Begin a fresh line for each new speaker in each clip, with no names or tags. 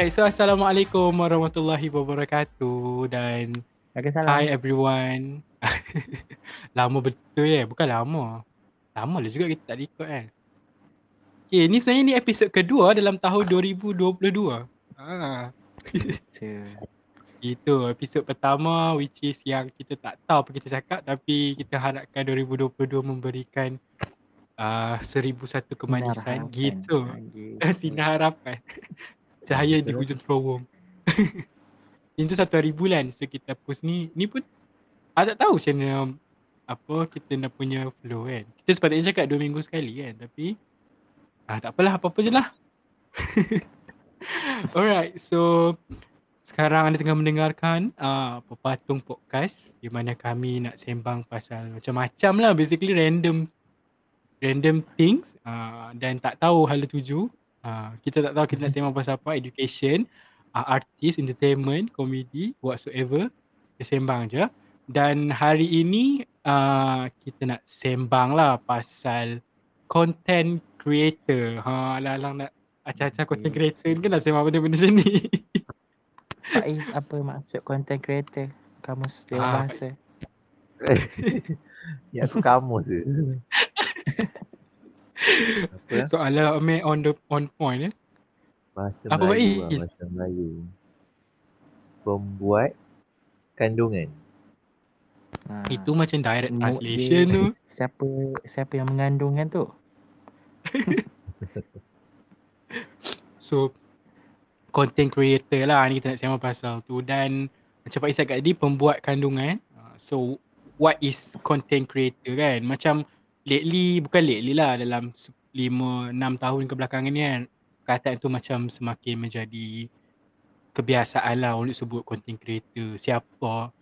Alright, so Assalamualaikum warahmatullahi wabarakatuh dan
Waalaikumsalam.
hi everyone. lama betul ya, bukan lama. Lama lah juga kita tak record kan. Okay, ni sebenarnya ni episod kedua dalam tahun 2022. Ha. Itu episod pertama which is yang kita tak tahu apa kita cakap tapi kita harapkan 2022 memberikan uh, seribu satu kemanisan gitu. Sinar harapan. Cahaya di hujung terowong. Itu satu hari bulan so kita post ni. Ni pun ada tak tahu macam mana apa kita nak punya flow kan. Kita sepatutnya cakap dua minggu sekali kan tapi ah tak apalah apa-apa je lah. Alright so sekarang anda tengah mendengarkan uh, Pepatung Podcast di mana kami nak sembang pasal macam-macam lah basically random random things uh, dan tak tahu hala tuju Uh, kita tak tahu kita nak sembang pasal apa, education, uh, artis, entertainment, komedi, whatsoever. Kita sembang je. Dan hari ini uh, kita nak sembang lah pasal content creator. Ha, alang-alang nak acah-acah content creator ni kan nak sembang benda-benda macam ni.
Faiz, apa maksud content creator? Kamu setiap ah, bahasa.
ya, aku kamu tu.
Apa? Soalan Amir on the on point eh.
Bahasa Apa Melayu lah, bahasa Melayu. Pembuat kandungan.
Ha. Itu macam direct translation tu.
Siapa siapa yang mengandungkan tu?
so content creator lah ni kita nak sembang pasal tu dan macam Faiz cakap tadi pembuat kandungan. So what is content creator kan? Macam lately bukan lately lah dalam 5 6 tahun kebelakangan ni kan kataan tu macam semakin menjadi kebiasaan lah untuk sebut content creator. Siapa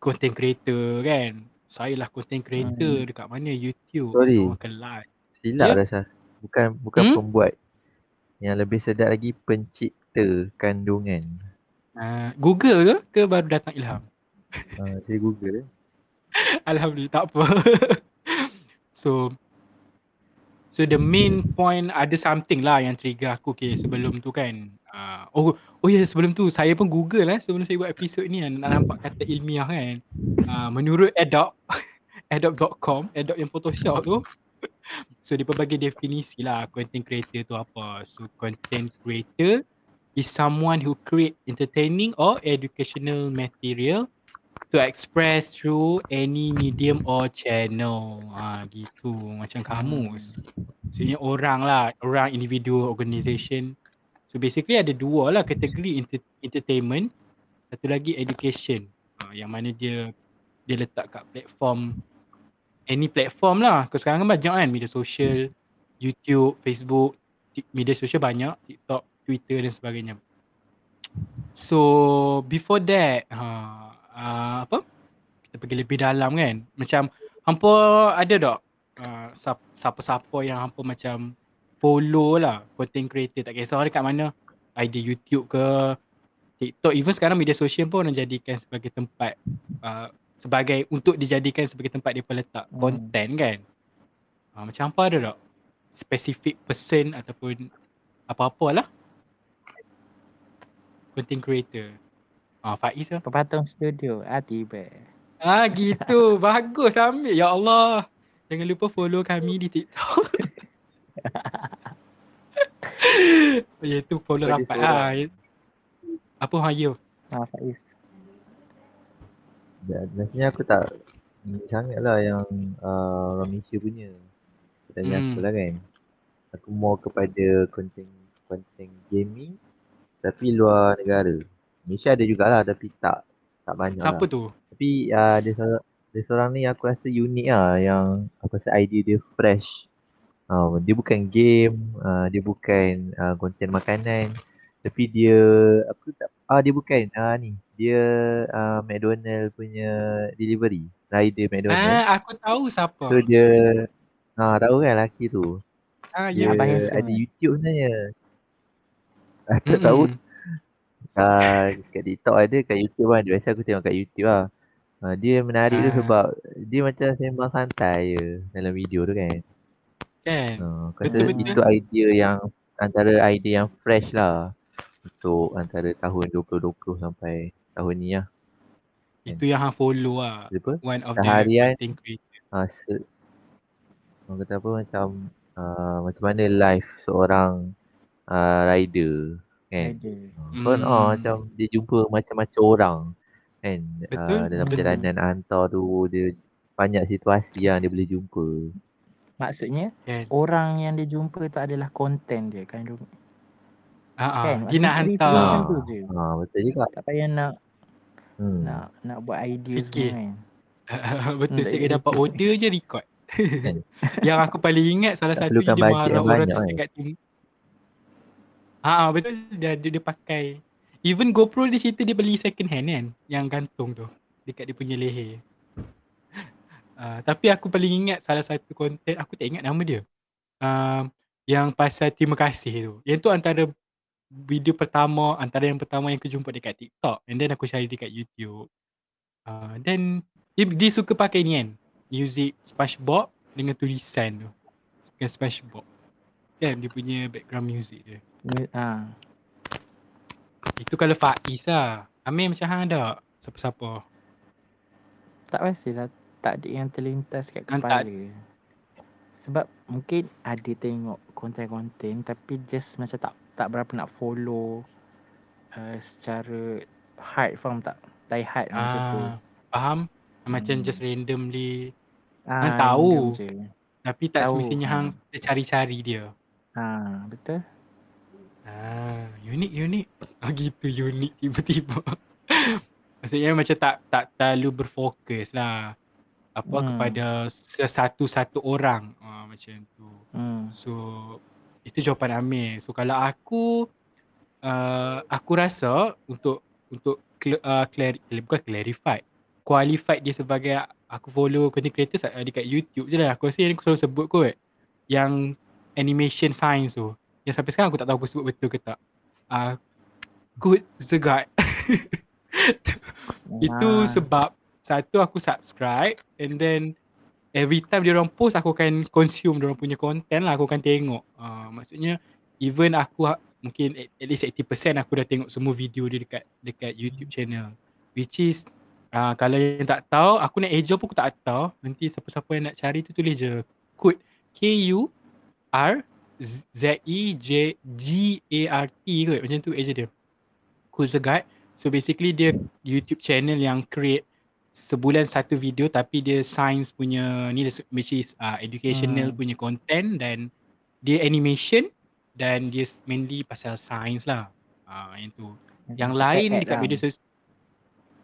content creator kan? Saya lah content creator hmm. dekat mana? YouTube.
Sorry. Kelas. Silap yeah? lah bukan bukan hmm? pembuat. Yang lebih sedap lagi pencipta kandungan.
Uh, Google ke? Ke baru datang ilham?
Uh, saya Google.
Alhamdulillah tak apa So So the main point ada something lah yang trigger aku okay, sebelum tu kan. Uh, oh oh ya yeah, sebelum tu saya pun Google lah sebelum saya buat episod ni nak nampak kata ilmiah kan. Uh, menurut Adobe Adobe.com, Adobe yang Photoshop tu. so dia bagi definisi lah content creator tu apa. So content creator is someone who create entertaining or educational material to express through any medium or channel. Ha, gitu. Macam kamus. Maksudnya orang lah. Orang, individu, organisation. So basically ada dua lah kategori enter- entertainment. Satu lagi education. Ha, yang mana dia dia letak kat platform any platform lah. Kau sekarang kan banyak kan media sosial, YouTube, Facebook, media sosial banyak, TikTok, Twitter dan sebagainya. So before that, ha, uh, apa? Kita pergi lebih dalam kan? Macam hampa ada tak uh, siapa-siapa yang hampa macam follow lah content creator? Tak kisah dekat mana. ID YouTube ke TikTok even sekarang media sosial pun orang jadikan sebagai tempat uh, sebagai untuk dijadikan sebagai tempat dia letak hmm. content kan? Uh, macam apa ada tak? Specific person ataupun apa-apa lah. Content creator Ah Faiz lah.
Pepatung studio. Ah tiba.
Ah gitu. Bagus ambil. Ya Allah. Jangan lupa follow kami di TikTok. ya tu follow Faiz rapat lah. Apa Hayu?
Ah Faiz.
Ya, maksudnya aku tak sangat lah yang uh, orang Malaysia punya. Tanya hmm. aku lah kan. Aku mau kepada konten konten gaming tapi luar negara. Malaysia ada jugalah tapi tak tak banyak
Siapa
lah.
tu?
Tapi uh, dia, seorang, dia seorang ni aku rasa unik lah yang aku rasa idea dia fresh. Uh, dia bukan game, uh, dia bukan uh, konten makanan. Tapi dia, apa tak, ah dia bukan, ah ni. Dia uh, McDonald punya delivery. Rider McDonald.
Ah, aku tahu siapa.
So dia, ah tahu kan lelaki tu.
Ah, ya.
Dia ada YouTube sebenarnya. Aku hmm. tahu uh, kat TikTok ada, kat YouTube kan. Biasa aku tengok kat YouTube lah. Uh, dia menarik uh. tu ah. sebab dia macam sembang santai je dalam video tu kan.
Kan?
Uh, kata betul, itu idea yang antara idea yang fresh lah. untuk antara tahun 2020 sampai tahun ni lah.
Itu yang hang follow lah.
Apa?
One of
Seharian.
the content creator.
Uh, se, orang kata apa macam uh, macam mana life seorang uh, rider kan.
Ada.
Hmm. Kan oh, macam dia jumpa macam-macam orang kan.
Betul,
Uh, dalam
betul.
perjalanan hantar tu dia banyak situasi yang dia boleh jumpa.
Maksudnya
Kan.
orang yang dia jumpa tu adalah konten dia kan. Kan?
Ah, ah. Dia nak hantar.
Macam tu je.
Ha, betul juga.
Tak payah nak
Hmm.
nak nak buat idea
Fikir.
semua kan.
Betul setiap kali dapat order je record.
Kan?
yang aku paling ingat salah
Tak
satu dia marah orang tak
kan?
cakap tim. Ha betul dia, dia dia pakai. Even GoPro dia cerita dia beli second hand kan yang gantung tu dekat dia punya leher. Uh, tapi aku paling ingat salah satu konten aku tak ingat nama dia. Uh, yang pasal terima kasih tu. Yang tu antara video pertama antara yang pertama yang aku jumpa dekat TikTok and then aku cari dekat YouTube. Uh, then dia, dia suka pakai ni kan. Music SpongeBob dengan tulisan tu. Dengan SpongeBob. Kan dia punya background music dia.
Ha.
Itu kalau Faiz lah. Amir macam hang ada? Siapa-siapa?
Tak pastilah tak ada yang terlintas kat kepala.
tak-
Sebab mungkin ada tengok konten-konten tapi just macam tak tak berapa nak follow uh, secara hard faham tak? Die hard macam tu.
Ah, faham? Macam
Hmm.
just randomly.
Ah,
hang tahu.
random.
Tapi tak
Tahu,
semestinya
ha.
hang cari-cari dia.
Ha, betul?
Ah, unik unik. Ah gitu unik tiba-tiba. Maksudnya macam tak tak terlalu berfokus lah. Apa
Hmm.
kepada sesatu-satu orang. Ah, macam tu.
Hmm.
So itu jawapan Amir. So kalau aku uh, aku rasa untuk untuk uh, clar- bukan clarify qualified dia sebagai aku follow content creators uh, dekat YouTube je lah. Aku rasa yang aku selalu sebut kot. Yang animation science tu. Yang sampai sekarang aku tak tahu aku sebut betul ke tak. Uh, Good Zegat. Itu
Ah,
sebab satu aku subscribe and then every time dia orang post aku akan consume dia orang punya content lah aku akan tengok. Uh, maksudnya even aku ha- mungkin at, at least 80% aku dah tengok semua video dia dekat dekat YouTube channel. Which is uh, kalau yang tak tahu aku nak eja pun aku tak tahu. Nanti siapa-siapa yang nak cari tu tulis je kod K U R Z E J G A R T kot macam tu eja dia. Kuzagat. So basically dia YouTube channel yang create sebulan satu video tapi dia science punya ni which is uh, educational
Hmm.
punya content dan dia animation dan dia mainly pasal science lah. Ah uh, yang tu. Yang
macam
lain
TED
dekat
lah.
media sosial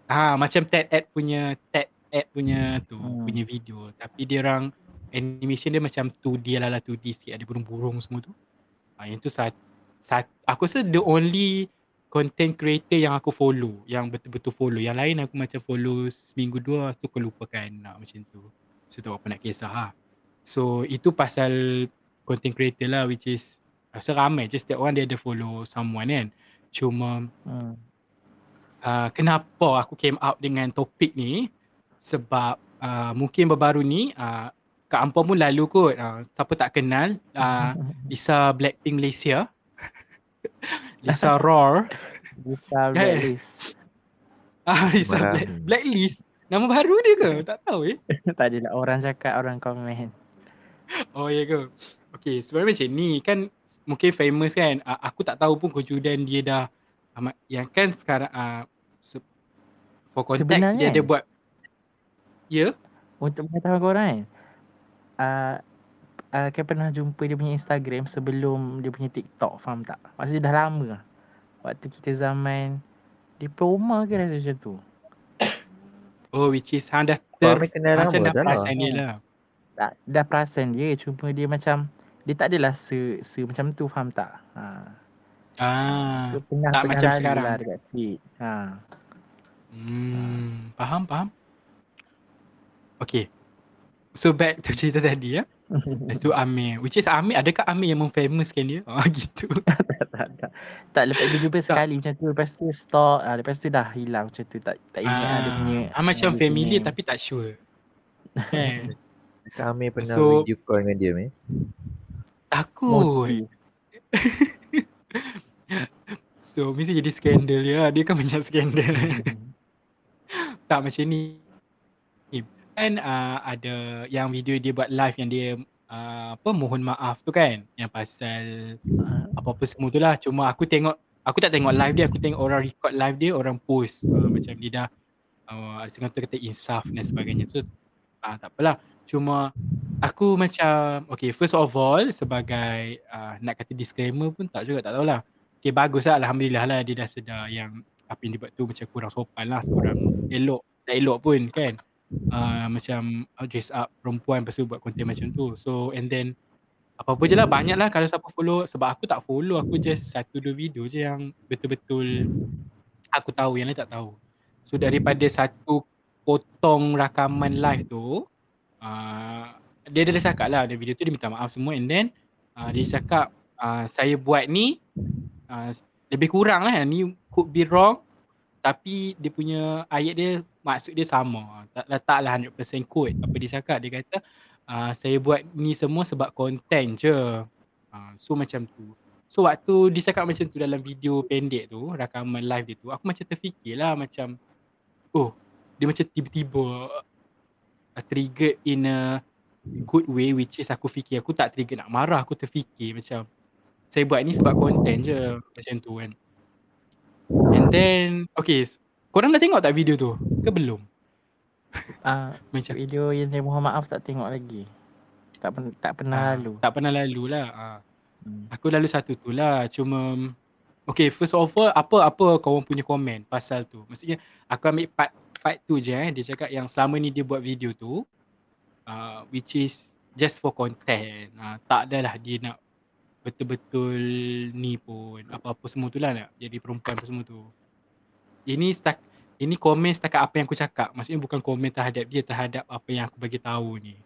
ah macam TED Ed punya TED Ed punya tu
Hmm.
punya video tapi dia orang animation dia macam 2D lah lah 2D sikit. Ada burung-burung semua tu. Ah yang tu sat, sat, aku rasa the only content creator yang aku follow yang betul-betul follow. Yang lain aku macam follow seminggu dua tu aku lupakan nak macam tu. So tak apa nak kisah lah. So itu pasal content creator lah which is rasa ramai. Je setiap orang dia ada follow someone kan. Cuma
Hmm.
uh, kenapa aku came out dengan topik ni? Sebab uh, mungkin baru-baru ni uh, Kak Ampon pun lalu kot uh, siapa tak kenal uh, Lisa Blackpink Malaysia Lisa Roar
Bisa
Kan?
blacklist.
Ah, Lisa. Black, Blacklist. Nama baru dia ke? Tak tahu eh.
tak adalah orang cakap, orang komen.
Oh ya ke? Okay, sebenarnya macam ni kan mungkin famous kan. Uh, aku tak tahu pun kewujudan dia dah amat yang kan sekarang uh, se- for context
Sebenarnya
dia ada buat Ya?
Untuk pengetahuan korang kan, uh, uh, kan pernah jumpa dia punya Instagram sebelum dia punya TikTok, faham tak? Maksudnya dah lama lah. Waktu kita zaman diploma ke rasa macam tu.
Oh which is hang dah ter macam
lama
dah
dah lah.
perasan dia lah.
Tak, dah perasan dia, cuma dia macam, dia tak adalah se, se macam tu, faham tak? Ha.
Ah.
So pernah
tak
pernah
macam sekarang.
lah dekat. Ha.
Hmm, faham faham. Okay. So back to cerita tadi ya. Lepas tu Amir. Which is Amir, adakah Amir yang memfamouskan dia? Ah gitu.
tak, tak, tak. Tak lepas dia jumpa sekali macam tu Lepas tu stop ah, Lepas tu dah hilang macam tu Tak tak ingat ah, dia punya
ah, macam familiar
punya
tapi tak sure. Kan?
Kami pernah
So-
video call dengan dia, meh.
Takut.
motif.
So So mesti jadi skandal ya. Dia kan banyak skandal. tak macam ni. Kan uh, ada yang video dia buat live yang dia uh, apa mohon maaf tu kan yang pasal apa-apa semua tu lah. Cuma aku tengok aku tak tengok live dia, aku tengok orang record live dia, orang post uh, macam dia dah uh, ada setengah tu kata insaf dan sebagainya tu. Ah uh, tak apalah. Cuma aku macam okay first of all sebagai uh, nak kata disclaimer pun tak juga tak tahulah. Okay bagus lah Alhamdulillah lah dia dah sedar yang apa yang dia buat tu macam kurang sopan lah, kurang elok, tak elok pun kan uh, macam dress up perempuan lepas tu buat konten macam tu. So and then apa-apa je lah banyak lah kalau siapa follow sebab aku tak follow aku just satu dua video je yang betul-betul aku tahu yang lain tak tahu. So daripada satu potong rakaman live tu uh, dia dah cakap lah ada video tu dia minta maaf semua and then uh, dia cakap uh, saya buat ni uh, lebih kurang lah ni could be wrong tapi dia punya ayat dia maksud dia sama. Tak letaklah 100% quote apa dia cakap? Dia kata uh, saya buat ni semua sebab konten je. Uh, so macam tu. So waktu dia cakap macam tu dalam video pendek tu rakaman live dia tu aku macam terfikirlah macam oh dia macam tiba-tiba uh, trigger in a good way which is aku fikir aku tak trigger nak marah aku terfikir macam saya buat ni sebab konten je. Macam tu kan. And then Okay Korang dah tengok tak video tu? Ke belum?
Ah, uh, Macam video yang dia mohon maaf tak tengok lagi Tak, pen- tak pernah uh, lalu
Tak pernah lalu lah uh. hmm. Aku lalu satu tu lah Cuma Okay first of all Apa-apa kau punya komen pasal tu Maksudnya Aku ambil part Part tu je eh Dia cakap yang selama ni dia buat video tu uh, Which is Just for content uh, Tak adalah dia nak betul-betul ni pun apa-apa semua tu lah nak jadi perempuan apa semua tu. Ini stak ini komen setakat apa yang aku cakap. Maksudnya bukan komen terhadap dia terhadap apa yang aku bagi tahu ni.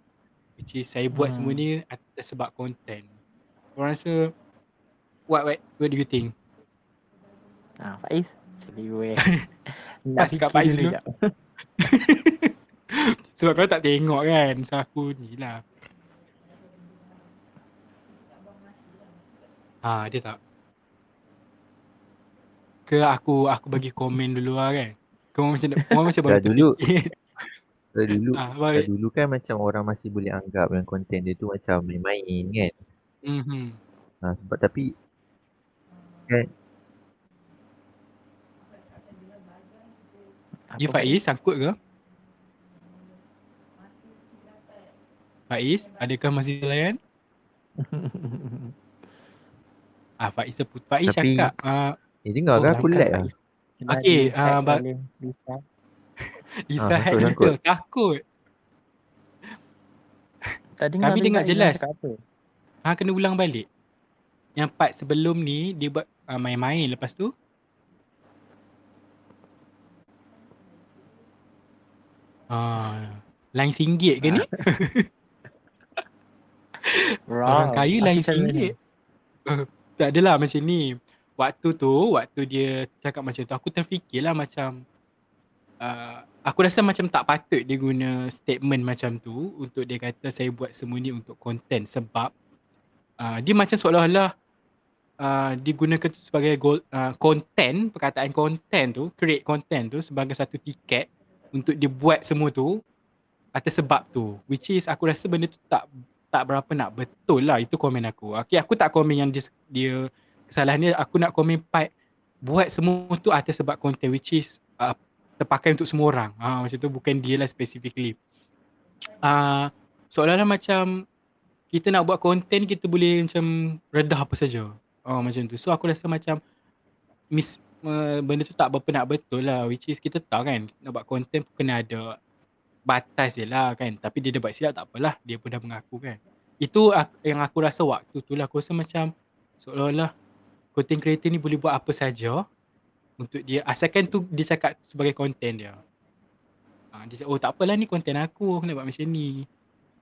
Which is saya buat hmm. semua ni atas sebab konten. Orang rasa what, what what do you think?
Ah, Faiz, gue.
Nak cakap Faiz dulu. sebab kau tak tengok kan. So aku ni lah. Ah, dia tak. Ke aku aku bagi komen dulu lah kan. Kau macam kau macam
baru dulu. Dah dulu, ah, dah dulu kan macam orang masih boleh anggap yang konten dia tu macam main-main kan. Mhm. Ha, sebab tapi kan
Ya Faiz sangkut ke? Faiz, adakah masih layan? Ah Faiz sebut. Faiz Tapi, cakap uh,
Eh dengar oh, kan aku lag lah.
Okey, uh, ba- Lisa. Lisa ah, hack takut. Tak dengar Kami dengar jelas. Ha kena ulang balik. Yang part sebelum ni dia buat uh, main-main lepas tu. Ah, lain singgit ke ni? Orang kaya lain singgit. tak adalah macam ni. Waktu tu, waktu dia cakap macam tu, aku terfikirlah macam uh, aku rasa macam tak patut dia guna statement macam tu untuk dia kata saya buat semua ni untuk konten sebab uh, dia macam seolah-olah uh, digunakan tu sebagai goal, uh, content, perkataan content tu, create content tu sebagai satu tiket untuk dia buat semua tu atas sebab tu. Which is aku rasa benda tu tak tak berapa nak betul lah itu komen aku. Okay aku tak komen yang dia, dia kesalahan dia aku nak komen part buat semua tu atas sebab konten which is uh, terpakai untuk semua orang. Ha, macam tu bukan dia lah specifically. Uh, seolah-olah macam kita nak buat konten kita boleh macam redah apa saja. Oh, macam tu. So aku rasa macam mis, uh, benda tu tak berapa nak betul lah which is kita tahu kan nak buat konten kena ada batas je lah kan tapi dia dah buat silap tak apalah dia pun dah mengaku kan itu yang aku rasa waktu tu lah aku rasa macam seolah-olah content creator ni boleh buat apa saja untuk dia asalkan tu dia cakap sebagai konten dia. Ha, dia cakap oh tak apalah ni konten aku aku nak buat macam ni.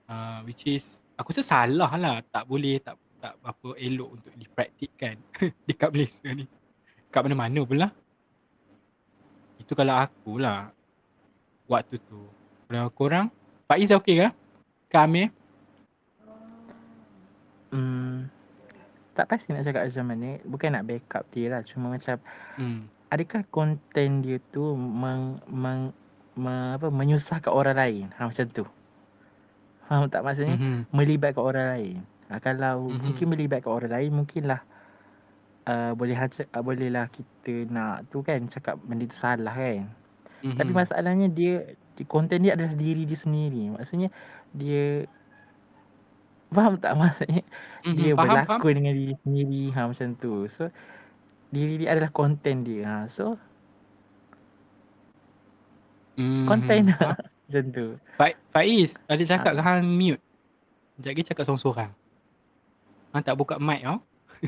Ha, which is aku rasa salah lah. Tak boleh tak tak apa elok untuk dipraktikkan dekat Malaysia ni. Kat mana-mana pula. Itu kalau aku lah waktu tu. Kalau korang Faiz okey ke? Ke Amir?
Hmm, tak pasti nak cakap macam mana. Bukan nak backup dia lah. Cuma macam
Hmm.
adakah konten dia tu meng, meng, me, apa, menyusahkan orang lain. Ha, macam tu. Faham tak maksudnya?
Mhm.
Melibatkan orang lain. Ha, kalau
Mhm.
mungkin melibatkan orang lain, mungkinlah uh, boleh haja, uh, bolehlah kita nak tu kan cakap benda tu salah kan.
Mhm.
Tapi masalahnya dia di konten dia adalah diri dia sendiri. Maksudnya dia faham tak maksudnya
Mhm,
dia
faham,
berlakon
faham.
dengan diri sendiri ha macam tu. So diri dia adalah konten dia. Ha so konten
Mhm, faham.
macam tu.
Fa- Faiz, ada cakap
Ha.
ke hang mute? Sekejap lagi cakap seorang-seorang. Hang tak buka mic tau.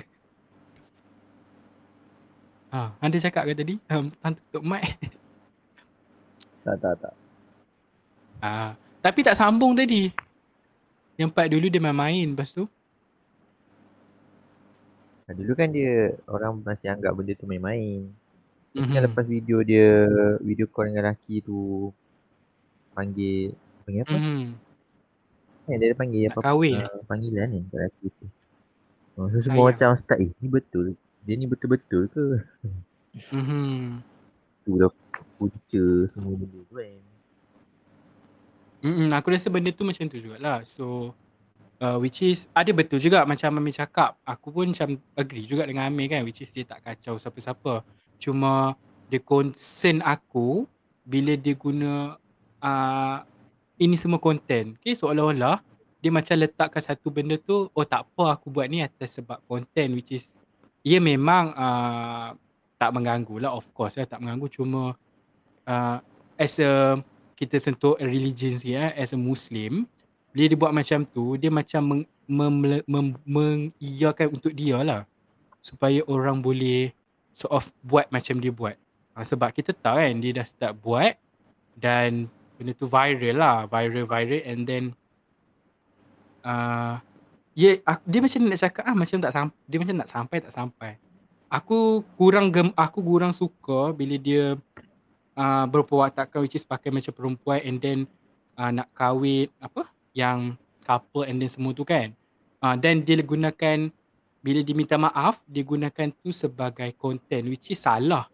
ha, hang ada cakap ke tadi? Hang, hang tutup mic.
Tak, tak, tak.
ha, tapi tak sambung tadi. Yang part dulu dia main-main lepas tu.
Ah, Dulu kan dia orang masih anggap benda tu main-main.
Mhm.
lepas video dia video call dengan lelaki tu panggil panggil apa?
Mhm.
Eh, dia panggil
Nak
apa?
kahwin.
Uh, panggilan ni kat lelaki tu. Oh, so semua macam start eh ni betul. Dia ni betul-betul ke?
Mhm.
Tu dah punca semua benda tu kan.
Mm-mm, aku rasa benda tu macam tu jugalah. So uh, which is ada betul juga macam Amir cakap. Aku pun macam agree juga dengan Amir kan which is dia tak kacau siapa-siapa. Cuma dia concern aku bila dia guna uh, ini semua konten. Okay seolah-olah dia macam letakkan satu benda tu oh tak apa aku buat ni atas sebab konten which is ia memang uh, tak mengganggu lah of course lah tak mengganggu cuma uh, as a kita sentuh religion sikit eh, as a Muslim, bila dia buat macam tu, dia macam meng, mem, mem, mengiyakan untuk dia lah. Supaya orang boleh sort of buat macam dia buat. Ha, sebab kita tahu kan, dia dah start buat dan benda tu viral lah. Viral-viral and then uh, yeah, aku, dia macam nak cakap ah macam tak sampai dia macam nak sampai tak sampai. Aku kurang gem, aku kurang suka bila dia uh, berperwatakan which is pakai macam perempuan and then uh, nak kahwin apa yang couple and then semua tu kan. Uh, then dia gunakan bila dia minta maaf dia gunakan tu sebagai content which is salah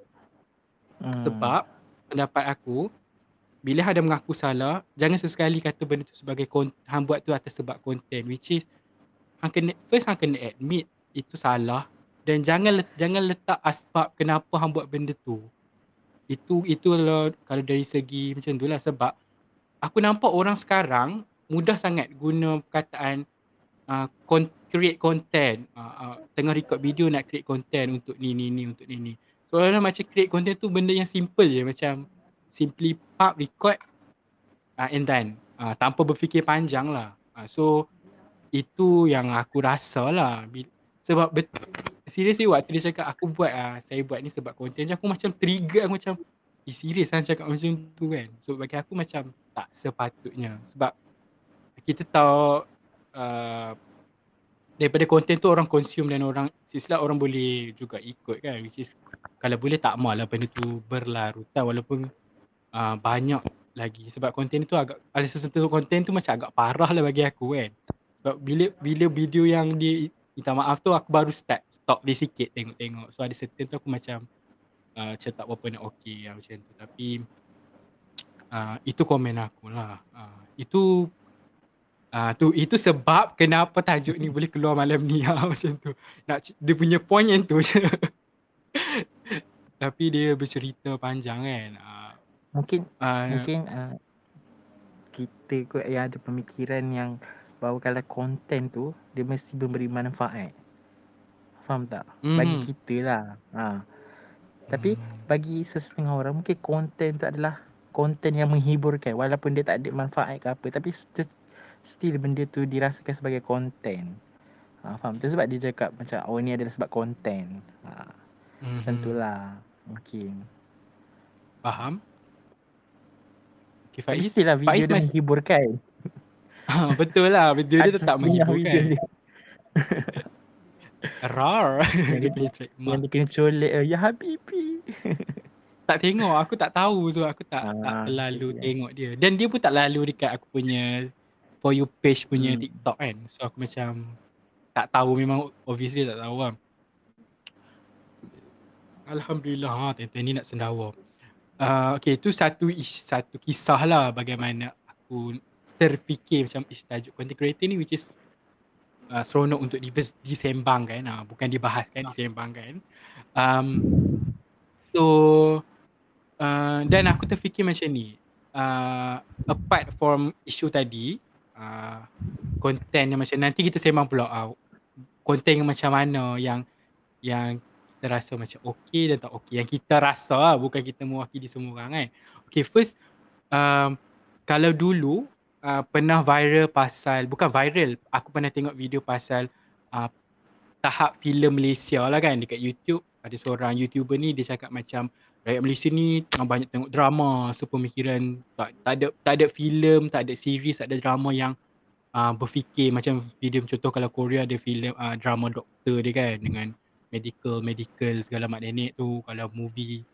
Hmm.
sebab pendapat aku bila ada mengaku salah jangan sesekali kata benda tu sebagai kon- hang buat tu atas sebab content which is hang kena first hang kena admit itu salah dan jangan let, jangan letak asbab kenapa hang buat benda tu itu itulah kalau dari segi macam tu lah sebab aku nampak orang sekarang mudah sangat guna perkataan uh, con- create content. Uh, uh, tengah record video nak create content untuk ni ni ni untuk ni ni. Seolah-olah macam create content tu benda yang simple je macam simply pub record uh, and then uh, tanpa berfikir panjang lah. Uh, so itu yang aku rasa lah. Sebab bet- seriously waktu dia cakap aku buat ah saya buat ni sebab content je. Aku macam trigger aku macam eh serius kan cakap macam tu kan? So bagi aku macam tak sepatutnya sebab kita tahu uh, daripada konten tu orang consume dan orang silap orang boleh juga ikut kan which is kalau boleh tak malah benda tu berlarutan walaupun uh, banyak lagi. Sebab konten tu agak ada sesuatu konten tu macam agak parah lah bagi aku kan. Sebab bila bila video yang dia minta maaf tu aku baru start stop dia sikit tengok-tengok so ada certain tu aku macam uh, macam tak berapa nak okey lah macam tu tapi uh, itu komen aku lah uh, itu uh, tu itu sebab kenapa tajuk ni boleh keluar malam ni ha, macam tu. Nak dia punya point yang tu je. Tapi dia bercerita panjang kan. Uh,
Mungkin
uh,
mungkin uh, kita kot yang ada pemikiran yang bahawa kalau konten tu dia mesti memberi manfaat. Faham tak? Bagi
Mhm.
kita lah. Ha. Tapi bagi sesetengah orang mungkin konten tu adalah konten yang menghiburkan walaupun dia tak ada manfaat ke apa tapi st- still benda tu dirasakan sebagai konten. Ha, faham? Tu sebab dia cakap macam oh ni adalah sebab konten. Ha,
mm-hmm.
macam tu lah mungkin.
Faham? Okay,
Tapi
Faiz.
still lah video
Faiz
dia
mas-
menghiburkan.
Ha, betul lah. Video dia tetap menghibur kan.
dia
Rar.
Yang
dia
dia-
punya trademark.
Yang dia kena colek Ya Habibi
Tak tengok. Aku tak tahu. So aku tak,
Ah,
tak terlalu
okay.
tengok dia. Dan dia pun tak lalu dekat aku punya For You page punya
Hmm.
TikTok kan. So aku macam tak tahu memang obviously tak tahu lah. Alhamdulillah ha, tuan-tuan ni nak sendawa. Uh, okay, tu satu satu kisah lah bagaimana aku terfikir macam ish tajuk content creator ni which is uh, seronok untuk dibes, disembangkan uh, bukan dibahaskan disembangkan um, so uh, dan aku terfikir macam ni uh, apart from isu tadi uh, content yang macam nanti kita sembang pula uh, content yang macam mana yang yang kita rasa macam okey dan tak okey. Yang kita rasa lah, bukan kita mewakili semua orang kan. Okay first, um, kalau dulu uh, pernah viral pasal, bukan viral, aku pernah tengok video pasal uh, tahap filem Malaysia lah kan dekat YouTube. Ada seorang YouTuber ni dia cakap macam rakyat Malaysia ni banyak tengok drama. So pemikiran tak, tak ada tak ada filem, tak ada series, tak ada drama yang uh, berfikir macam video contoh kalau Korea ada filem uh, drama doktor dia kan dengan medical medical segala mak nenek tu kalau movie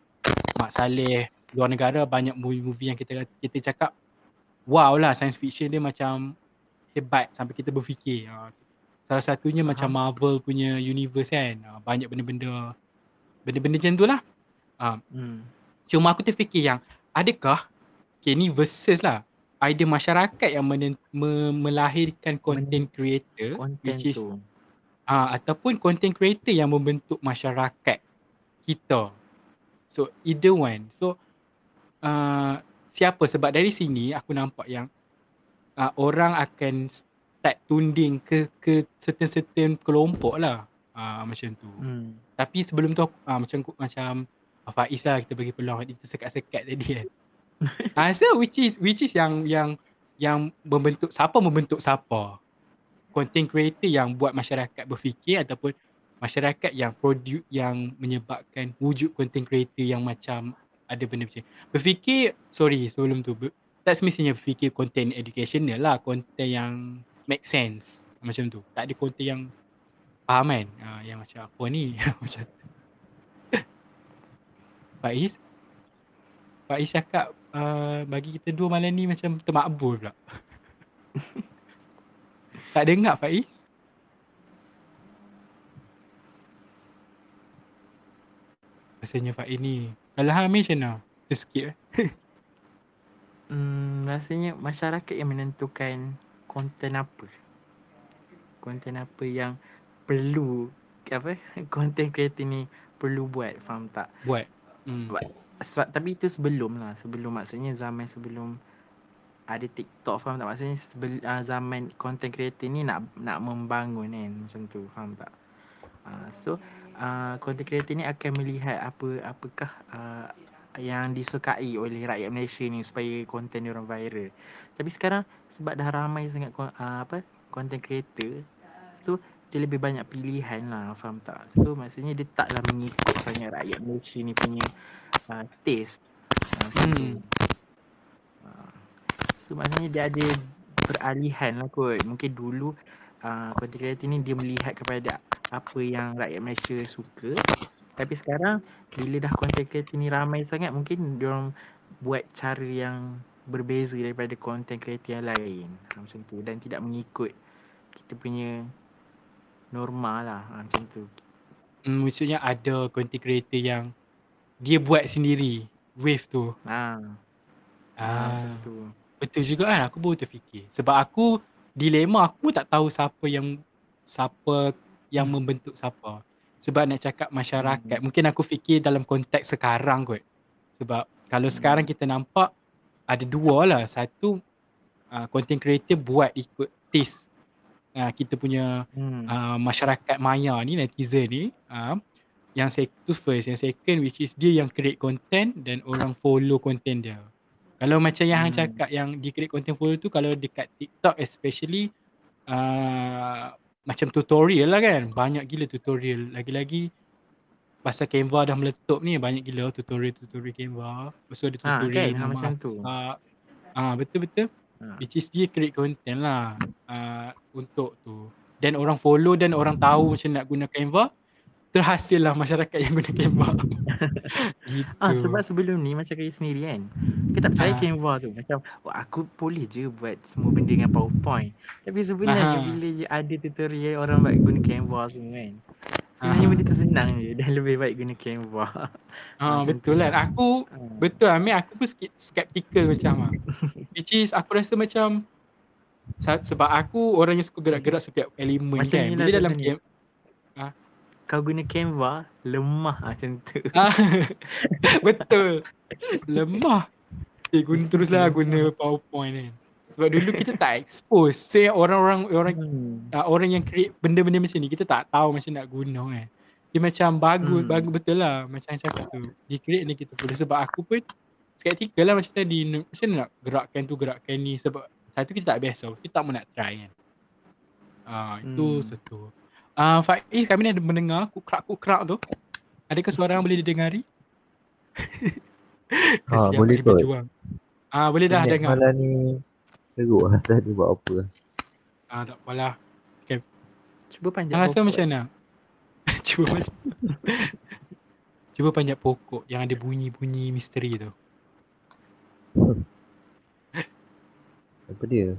Mak Saleh luar negara banyak movie-movie yang kita kita cakap wow lah science fiction dia macam hebat sampai kita berfikir uh, salah satunya uh-huh. macam Marvel punya universe kan uh, banyak benda-benda benda-benda macam tu lah uh, hmm. cuma aku terfikir yang adakah okay, ni versus lah idea masyarakat yang men- me- melahirkan content creator content which is tu uh, ataupun content creator yang membentuk masyarakat kita. So either one. So uh, siapa sebab dari sini aku nampak yang uh, orang akan start tunding ke ke certain-certain kelompok lah uh, macam tu. Hmm. Tapi sebelum tu aku, uh, macam macam Faiz lah kita bagi peluang dia sekat-sekat tadi kan. uh, so which is which is yang yang yang membentuk siapa membentuk siapa content creator yang buat masyarakat berfikir ataupun masyarakat yang produce yang menyebabkan wujud content creator yang macam ada benda macam berfikir sorry sebelum tu tak semestinya berfikir content educational lah content yang make sense. Macam tu. Tak ada content yang faham kan? Uh, yang macam apa ni? Macam tu. Faiz? Faiz cakap uh, bagi kita dua malam ni macam termakbul pula. Tak dengar Faiz? Rasanya Faiz ni. Kalau Hamid macam mana? Tu skip eh.
hmm, rasanya masyarakat yang menentukan konten apa. Konten apa yang perlu apa konten kreatif ni perlu buat faham tak
buat hmm.
sebab tapi itu sebelum lah sebelum maksudnya zaman sebelum ada TikTok faham tak maksudnya sebel, uh, zaman content creator ni nak nak membangun kan macam tu faham tak uh, so uh, content creator ni akan melihat apa apakah uh, yang disukai oleh rakyat Malaysia ni supaya konten dia orang viral tapi sekarang sebab dah ramai sangat uh, apa content creator so dia lebih banyak pilihan lah faham tak so maksudnya dia taklah mengikut sangat rakyat Malaysia ni punya uh, taste uh, hmm. So maksudnya dia ada peralihan lah kot. Mungkin dulu uh, content creator ni dia melihat kepada apa yang rakyat Malaysia suka. Tapi sekarang bila dah content creator ni ramai sangat mungkin dia orang buat cara yang berbeza daripada content creator yang lain. Ha, macam tu dan tidak mengikut kita punya norma lah ha, macam tu.
Hmm, maksudnya ada content creator yang dia buat sendiri wave tu.
Ha. Ha, ha macam tu.
Betul juga kan aku baru terfikir. Sebab aku dilema aku pun tak tahu siapa yang siapa yang membentuk siapa. Sebab nak cakap masyarakat, hmm. mungkin aku fikir dalam konteks sekarang kot. Sebab kalau hmm. sekarang kita nampak ada dua lah. Satu uh, content creator buat ikut taste uh, kita punya hmm. uh, masyarakat maya ni, netizen ni. Uh, yang second first, yang second which is dia yang create content dan orang follow content dia. Kalau macam yang hmm. Hang cakap yang di create content follow tu kalau dekat TikTok especially uh, macam tutorial lah kan. Banyak gila tutorial. Lagi-lagi pasal Canva dah meletup ni banyak gila tutorial-tutorial Canva. Lepas tu ada ha, tutorial ha, okay. macam tu. Ah betul-betul. Ha. Which is dia create content lah uh, untuk tu. Dan orang follow dan orang tahu macam nak guna Canva terhasil lah masyarakat yang guna Canva.
gitu. Ah sebab sebelum ni macam kaya sendiri kan. Kita tak percaya
Ah.
Canva tu Macam Wah aku boleh je buat semua benda dengan PowerPoint Tapi sebenarnya
Aha.
bila je ada tutorial orang baik guna Canva semua kan Sebenarnya
Aha.
benda tu senang je Dan lebih baik guna Canva Macam
betul
tu
kan.
lah.
Aku
Ah.
betul Amir aku pun sikit skeptical macam ah. Which is aku rasa macam sebab aku orang yang suka gerak-gerak setiap elemen
Macam
kan. Bila
lah
dalam game
Kau guna Canva Lemah lah macam tu
ah, betul. Lemah. Eh guna teruslah guna PowerPoint kan. Sebab dulu kita tak expose. So orang-orang orang
hmm.
uh, orang yang create benda-benda macam ni kita tak tahu macam nak guna kan. Dia macam bagus,
Hmm.
bagus betul lah macam yang cakap tu. Dia create ni kita follow sebab aku pun skeptical lah macam tadi macam mana nak gerakkan tu gerakkan ni sebab satu kita tak biasa, kita tak mau nak try kan. Ah itu
Hmm.
satu. Ah Faiz kami ni ada mendengar kukrak-kukrak tu. Adakah suara yang boleh didengari?
Ah,
Kesian
boleh kot.
Ah boleh dah dengar.
Malam ni teruk lah tadi buat apa.
Ah tak apalah.
Cuba panjang
Hang rasa
pokok.
macam mana? Cuba macam Cuba panjat pokok yang ada bunyi-bunyi misteri tu.
Apa dia?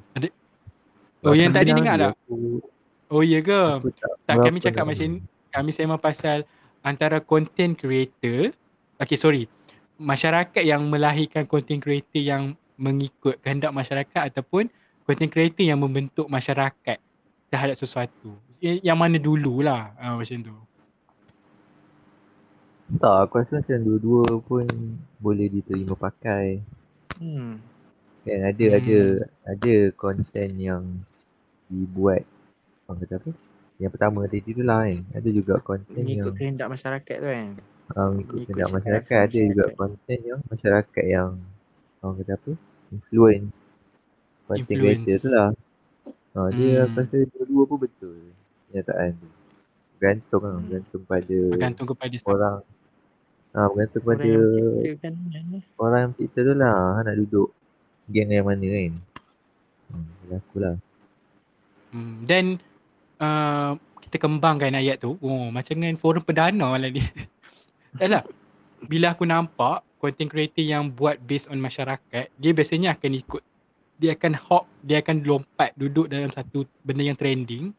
Oh yang
Waktu
tadi dengar tak?
Aku,
Oh iya ke?
tak,
kami cakap macam kami sembang pasal antara content creator Okay sorry Masyarakat yang melahirkan content creator yang mengikut kehendak masyarakat ataupun content creator yang membentuk masyarakat terhadap sesuatu. Yang mana dululah uh, macam tu.
Tak, aku rasa macam dua-dua pun boleh diterima pakai.
Hmm.
Kan ada
Hmm.
ada ada konten yang dibuat orang kata apa? Yang pertama tadi tu lah kan. Ada juga konten yang
Mengikut kehendak masyarakat tu kan
uh, mengikut
mengikut
kehendak
selera
masyarakat. Ada juga
masyarakat.
konten yang masyarakat yang orang kata apa? Influence. Content
Influence.
creator tu lah. Uh, dia
Hmm.
aku rasa dua-dua pun betul. Kenyataan tu. Bergantung lah.
Hmm.
Bergantung pada
Bergantung kepada
orang. Ah, bergantung
Orang
pada
yang kan
orang yang mencipta tu lah. Ha, nak duduk geng yang mana kan. Hmm, berlaku lah.
Hmm. Dan uh, kita kembangkan ayat tu. Oh, macam dengan forum perdana lah ni. tak lah. Bila aku nampak content creator yang buat based on masyarakat, dia biasanya akan ikut dia akan hop, dia akan lompat duduk dalam satu benda yang trending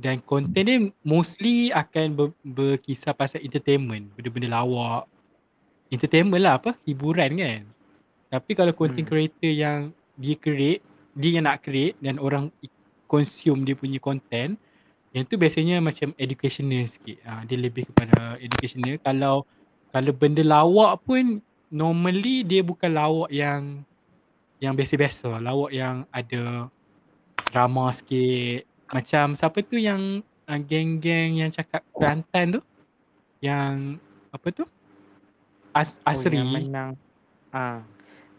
dan content dia mostly akan ber, berkisah pasal entertainment, benda-benda lawak. Entertainment lah apa? Hiburan kan. Tapi kalau content
Hmm.
creator yang dia create, dia yang nak create dan orang consume dia punya content, yang tu biasanya macam educational sikit. Ha, dia lebih kepada educational. Kalau kalau benda lawak pun normally dia bukan lawak yang yang biasa-biasa. Lawak yang ada drama sikit. Macam siapa tu yang uh, geng-geng yang cakap Kelantan tu? Yang apa tu? As, Asri.
Oh, yang menang ah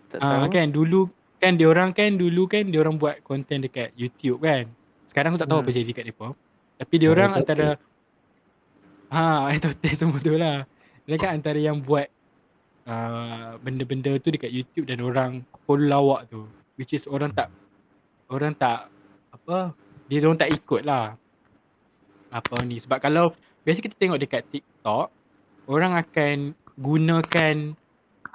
tak tahu
kan dulu kan dia orang kan dulu kan dia orang buat konten dekat YouTube kan. Sekarang aku tak tahu
Hmm.
apa jadi dekat depa. Tapi dia orang antara ha itu semua tu lah. Kan antara yang buat uh, benda-benda tu dekat YouTube dan orang follow lawak tu. Which is orang tak orang tak apa dia orang tak ikut lah apa ni sebab kalau biasa kita tengok dekat TikTok orang akan gunakan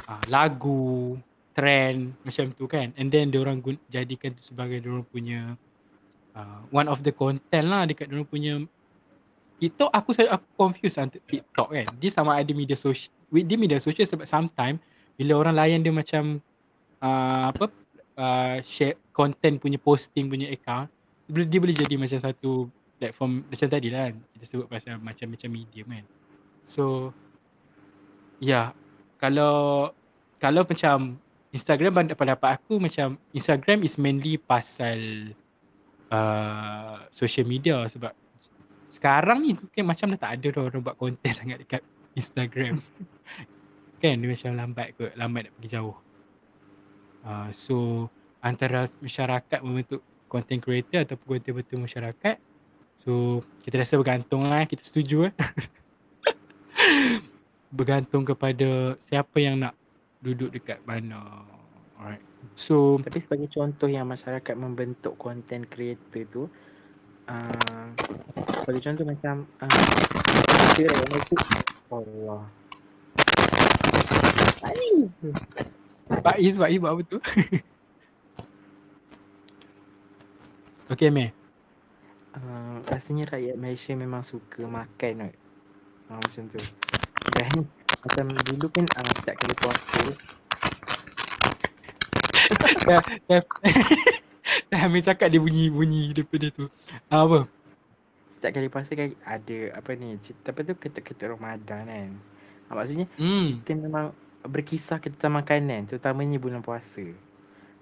uh, lagu trend macam tu kan. And then dia orang gun- jadikan tu sebagai dia orang punya uh, one of the content lah dekat dia orang punya TikTok. Aku saya aku confuse antara TikTok kan. Dia sama ada media sosial dia media sosial sebab sometimes bila orang layan dia macam uh, apa uh, share content punya posting punya account dia boleh jadi macam satu platform macam tadi lah kan. Kita sebut pasal macam-macam medium kan so ya yeah, kalau kalau macam Instagram pendapat aku macam Instagram is mainly pasal uh, social media sebab sekarang ni kan macam dah tak ada orang buat konten sangat dekat Instagram. Kan dia macam lambat kot lambat nak pergi jauh. Uh, so antara masyarakat membentuk content creator ataupun content betul masyarakat so kita rasa bergantung lah kita setuju eh. Bergantung kepada siapa yang nak duduk dekat mana alright so
Tapi sebagai contoh yang masyarakat membentuk content creator tu uh, Sebagai contoh macam uh, Allah Ani
Pak Is, Pak buat apa tu? okay, Meh.
Uh, rasanya rakyat Malaysia memang suka makan kot. Uh, macam tu. Dan macam dulu kan uh, setiap kali puasa
dah, dah, dah Amir cakap dia bunyi-bunyi daripada tu. Ah, apa?
setiap kali puasa kan ada apa ni cerita apa tu ketuk-ketuk Ramadan kan. Uh, maksudnya
Hmm.
kita memang berkisah tentang makanan terutamanya bulan puasa.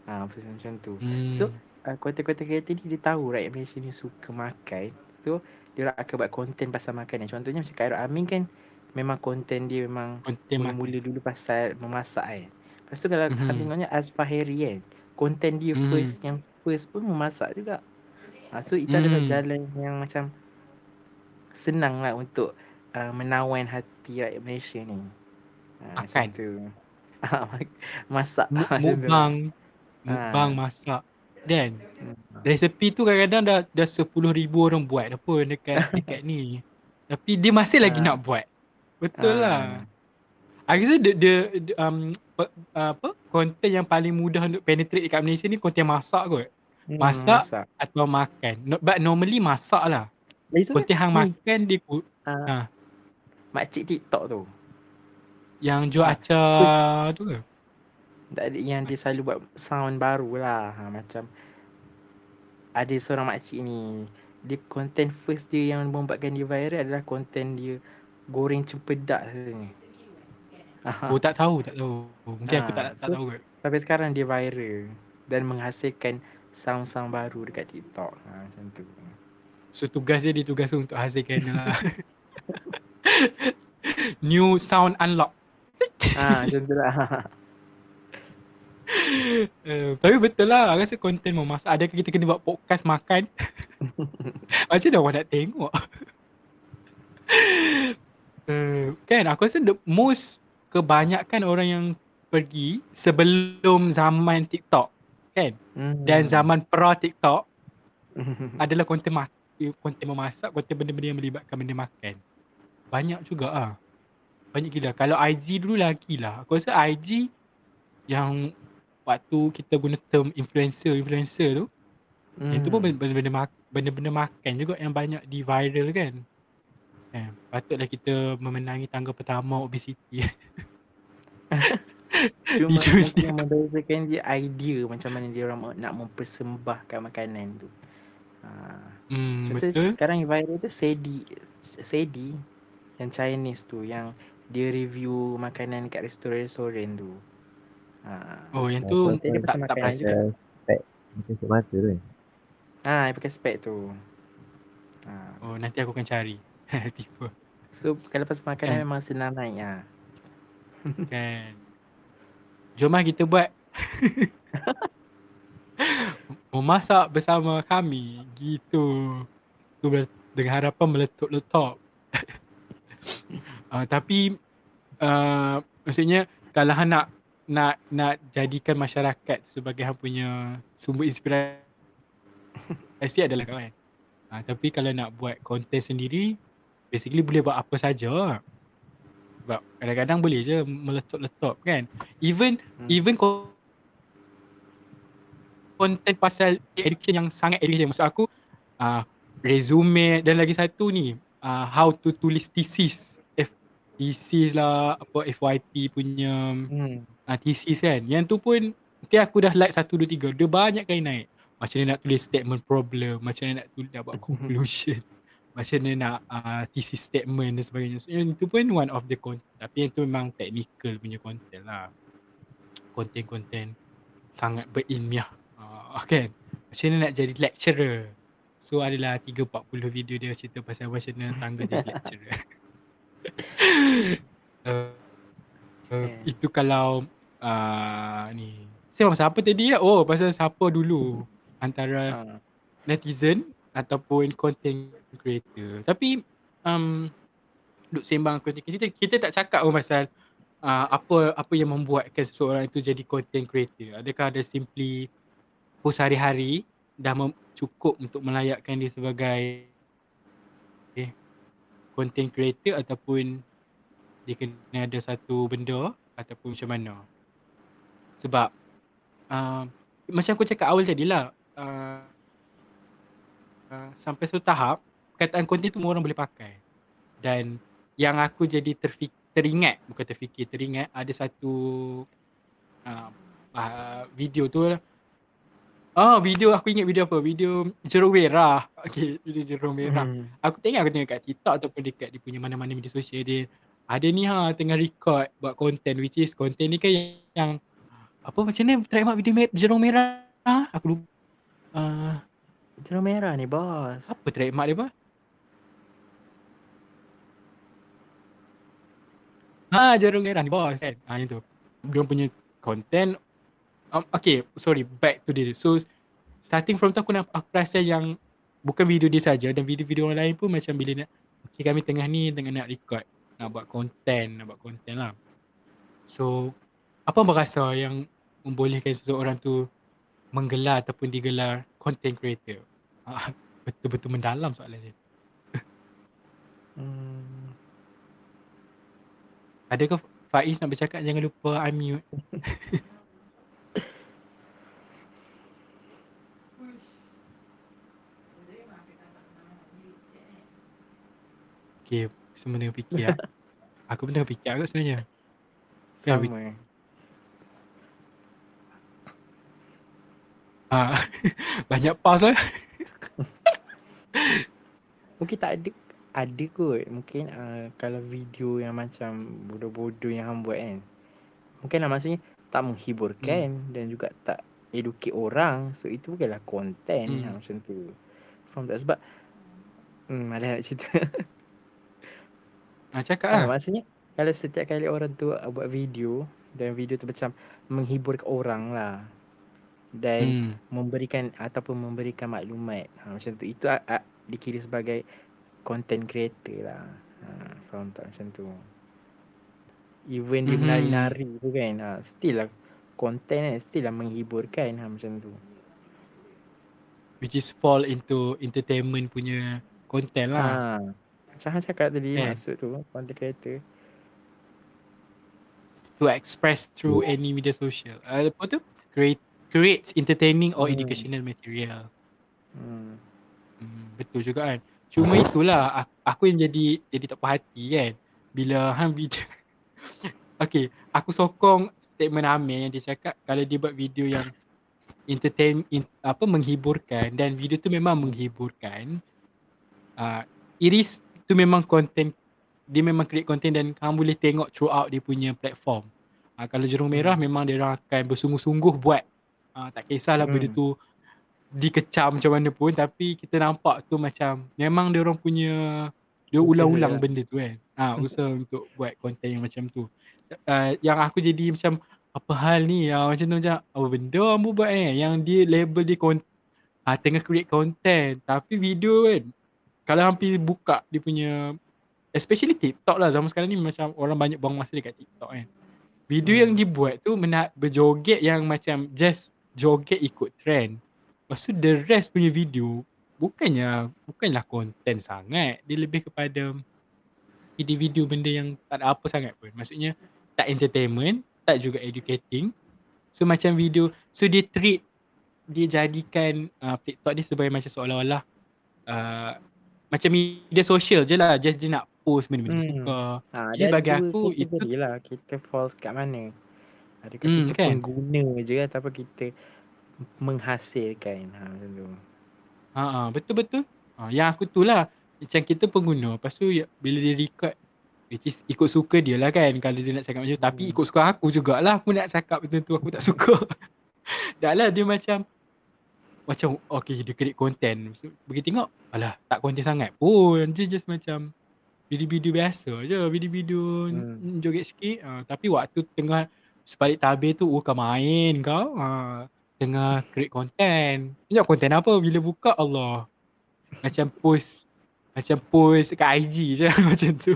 Ha, pasal macam tu.
hmm.
So, uh, konten-konten kreator ni dia tahu rakyat Malaysia ni suka makan. So, dia akan buat konten pasal makanan. Contohnya macam Khairul Amin kan memang konten dia memang
konten
mula-mula dulu pasal memasak kan. Lepas tu kalau
Mhm.
mm-hmm. tengoknya Azfar Heri kan, konten dia
Mhm.
mm-hmm. first yang first pun memasak juga. Ha, so itu adalah
Mhm.
jalan yang macam senang lah untuk uh, menawan hati rakyat Malaysia ni. Ha, macam
Makan.
tu. Ah, masak.
Mu-
macam tu.
Mukbang.
Ah.
Mukbang masak. Dan
Hmm.
resepi tu kadang-kadang dah dah 10,000 orang buat dah pun dekat dekat ni. Tapi dia masih lagi
Ah.
nak buat. Betul
Ah.
lah. Aku rasa dia, dia, dia um, apa konten yang paling mudah untuk penetrate dekat Malaysia ni konten masak kot
Hmm,
Masak.
masak.
atau makan. No, but normally masak lah. Konten hang makan dia ku-
uh,
Ah.
makcik TikTok tu.
yang jual acar tu ke?
Tak ada yang dia selalu buat sound baru lah. Ha, macam ada seorang makcik ni. Dia konten first dia yang membuatkan dia viral adalah konten dia goreng cempedak rasanya. Ha,
Oh tak tahu, tak tahu. Mungkin aku
Ah,
tak tak
so-
tahu kot.
sampai sekarang dia viral dan menghasilkan sound-sound baru dekat TikTok. Ha, macam tu.
So tugas dia dia tugas untuk hasilkan lah. New sound unlock.
Ha, macam tu lah.
Uh, tapi betul lah rasa konten memasak Adakah kita kena buat podcast makan Macam mana orang nak tengok uh, Kan aku rasa the most Kebanyakan orang yang pergi Sebelum zaman TikTok Kan
Hmm.
Dan zaman pra TikTok Adalah konten mak Konten memasak Konten benda-benda yang melibatkan benda makan Banyak juga ah. Banyak gila Kalau IG dulu lagi lah Aku rasa IG Yang Waktu kita guna term influencer-influencer tu
hmm.
Yang tu pun benda-benda mak- benda-benda makan juga yang banyak di viral kan. Eh, patutlah kita memenangi tangga pertama obesity.
Cuma
di dunia.
mungkin yang membezakan dia idea macam mana dia orang nak mempersembahkan makanan tu. Ha.
hmm,
Contoh
betul.
sekarang yang viral tu Sedi Sedi yang Chinese tu yang dia review makanan kat restoran-restoran tu. Ha.
Oh, yang tu
dia
tak, tak perasan.
juga.
Spek. Macam sebab mata tu.
Ha, yang pakai spek tu. Ha.
Oh, nanti aku akan cari. Tipu
So kalau pasal makanan
Eh.
memang senang naik ha.
kan. Jom lah kita buat. Memasak bersama kami. Gitu. Tu dengan harapan meletup-letup. uh, tapi uh, maksudnya kalau nak nak nak jadikan masyarakat sebagai hang punya sumber inspirasi adalah kawan. Uh, tapi kalau nak buat konten sendiri basically boleh buat apa saja. Sebab kadang-kadang boleh je meletup-letup kan. Even
Hmm.
even konten pasal education yang sangat education maksud aku uh, resume dan lagi satu ni uh, how to tulis thesis F thesis lah apa FYP punya
Hmm.
uh, thesis kan yang tu pun mungkin aku dah like 1 2 3 dia banyak kali naik macam mana nak tulis statement problem macam mana nak tulis nak buat conclusion macam mana nak uh, thesis statement dan sebagainya. So, yang itu pun one of the content tapi yang tu memang technical punya content lah. Konten-konten sangat berilmiah. Uh, kan? Macam mana nak jadi lecturer? So adalah 3-40 video dia cerita pasal macam mana tangga jadi lecturer. Uh, uh,
Yeah.
itu kalau uh, ni. Saya pasal apa tadi? Ya oh pasal siapa dulu? Antara
Ha.
netizen ataupun content creator. Tapi um duk sembang content creator kita, kita tak cakap pun pasal uh, apa apa yang membuatkan seseorang itu jadi content creator. Adakah ada simply post hari-hari dah mem- cukup untuk melayakkan dia sebagai eh, content creator ataupun dia kena ada satu benda ataupun macam mana? Sebab uh, macam aku cakap awal tadi lah uh, uh, sampai satu tahap perkataan konten tu semua orang boleh pakai. Dan yang aku jadi terfik- teringat, bukan terfikir, teringat ada satu uh, uh, video tu. Oh video aku ingat video apa? Video jerung merah. Okay video jerung merah.
Hmm.
Aku tengok aku tengok kat TikTok ataupun dekat dia punya mana-mana media sosial dia ada ni ha tengah record buat content which is content ni kan yang, yang apa macam ni trademark video mer- jerung merah aku lupa uh,
Jerung merah ni bos.
apa trademark dia apa Ha jerung merah ni bos. Kan ha yang tu. Dia punya content um, okay sorry back to this so starting from tu aku nak aku rasa yang bukan video dia saja dan video-video orang lain pun macam bila nak okay kami tengah ni tengah nak record nak buat content nak buat content lah. So apa abang rasa yang membolehkan seseorang tu menggelar ataupun digelar content creator Ah, betul-betul mendalam soalan dia
Hmm.
adakah Faiz nak bercakap jangan lupa unmute Okay, semua tengah fikir lah. Aku pun tengah fikir agak sebenarnya. Fikir.
Sama.
Ah, banyak pause lah.
Mungkin tak ada ada kot mungkin uh, kalau video yang macam bodoh-bodoh yang hang buat kan mungkin lah maksudnya tak menghiburkan hmm. dan juga tak educate orang so itu bukanlah konten
Hmm.
hmm. macam tu faham tak sebab hmm, malah nak cerita
Ah, cakap
ha,
lah.
maksudnya kalau setiap kali orang tu buat video dan video tu macam menghibur orang lah dan
Hmm.
memberikan ataupun memberikan maklumat ha, macam tu itu a, a, dikira sebagai content creator lah ha, faham tak macam tu even dia
Mhm.
menari-nari tu kan ha, still lah content kan still lah menghiburkan ha, macam tu
Which is fall into entertainment punya content lah.
ha, macam Han cakap tadi
Kan?
maksud tu content creator
To express through any media social. Uh, apa tu? Create creates entertaining or
Hmm.
educational material.
hmm.
Hmm, betul juga kan. Cuma itulah aku, aku yang jadi jadi tak puas hati kan. Bila hang video Okay, aku sokong statement Amir yang dia cakap kalau dia buat video yang entertain in, apa menghiburkan dan video tu memang menghiburkan. Uh, Iris tu memang content dia memang create content dan kamu boleh tengok throughout dia punya platform. Uh, kalau Jerung Merah memang dia orang akan bersungguh-sungguh buat. Uh, tak kisahlah
Hmm.
benda tu dikecam macam mana pun tapi kita nampak tu macam memang dia orang punya dia ulang-ulang
lah.
benda tu kan. Ha, usaha untuk buat konten yang macam tu. Uh, yang aku jadi macam apa hal ni ya macam tu macam apa benda ambu buat eh yang dia label dia kon ah tengah create content tapi video kan kalau hampir buka dia punya especially TikTok lah zaman sekarang ni macam orang banyak buang masa dekat TikTok kan. Video
Hmm.
yang dibuat tu menak berjoget yang macam just joget ikut trend. Lepas tu the rest punya video bukannya bukanlah konten sangat. Dia lebih kepada video-video benda yang tak ada apa sangat pun. Maksudnya tak entertainment, tak juga educating. So macam video, so dia treat dia jadikan uh, TikTok ni sebagai macam seolah-olah uh, macam media sosial je lah. Just dia nak post benda-benda
Hmm.
suka.
ha,
Jadi bagi aku itu-
lah kita falls kat mana adakah
Hmm,
kita
kan?
pengguna je ataupun kita menghasilkan ha, macam tu
Ha ah, betul-betul. Ha, yang aku tu lah macam kita pengguna. Lepas tu ya, bila dia record which is ikut suka dia lah kan kalau dia nak cakap macam tu. Tapi
Hmm.
ikut suka aku jugalah aku nak cakap betul tu aku tak suka. Dah lah dia macam macam okay dia create content. Pergi tengok alah tak konten sangat pun. Dia just macam video-video biasa je. Video-video
Hmm.
joget sikit. Ha, tapi waktu tengah sebalik tabir tu oh kau main kau. Ha, tengah create content. Tengok content apa bila buka Allah. Macam post macam post kat IG je macam tu.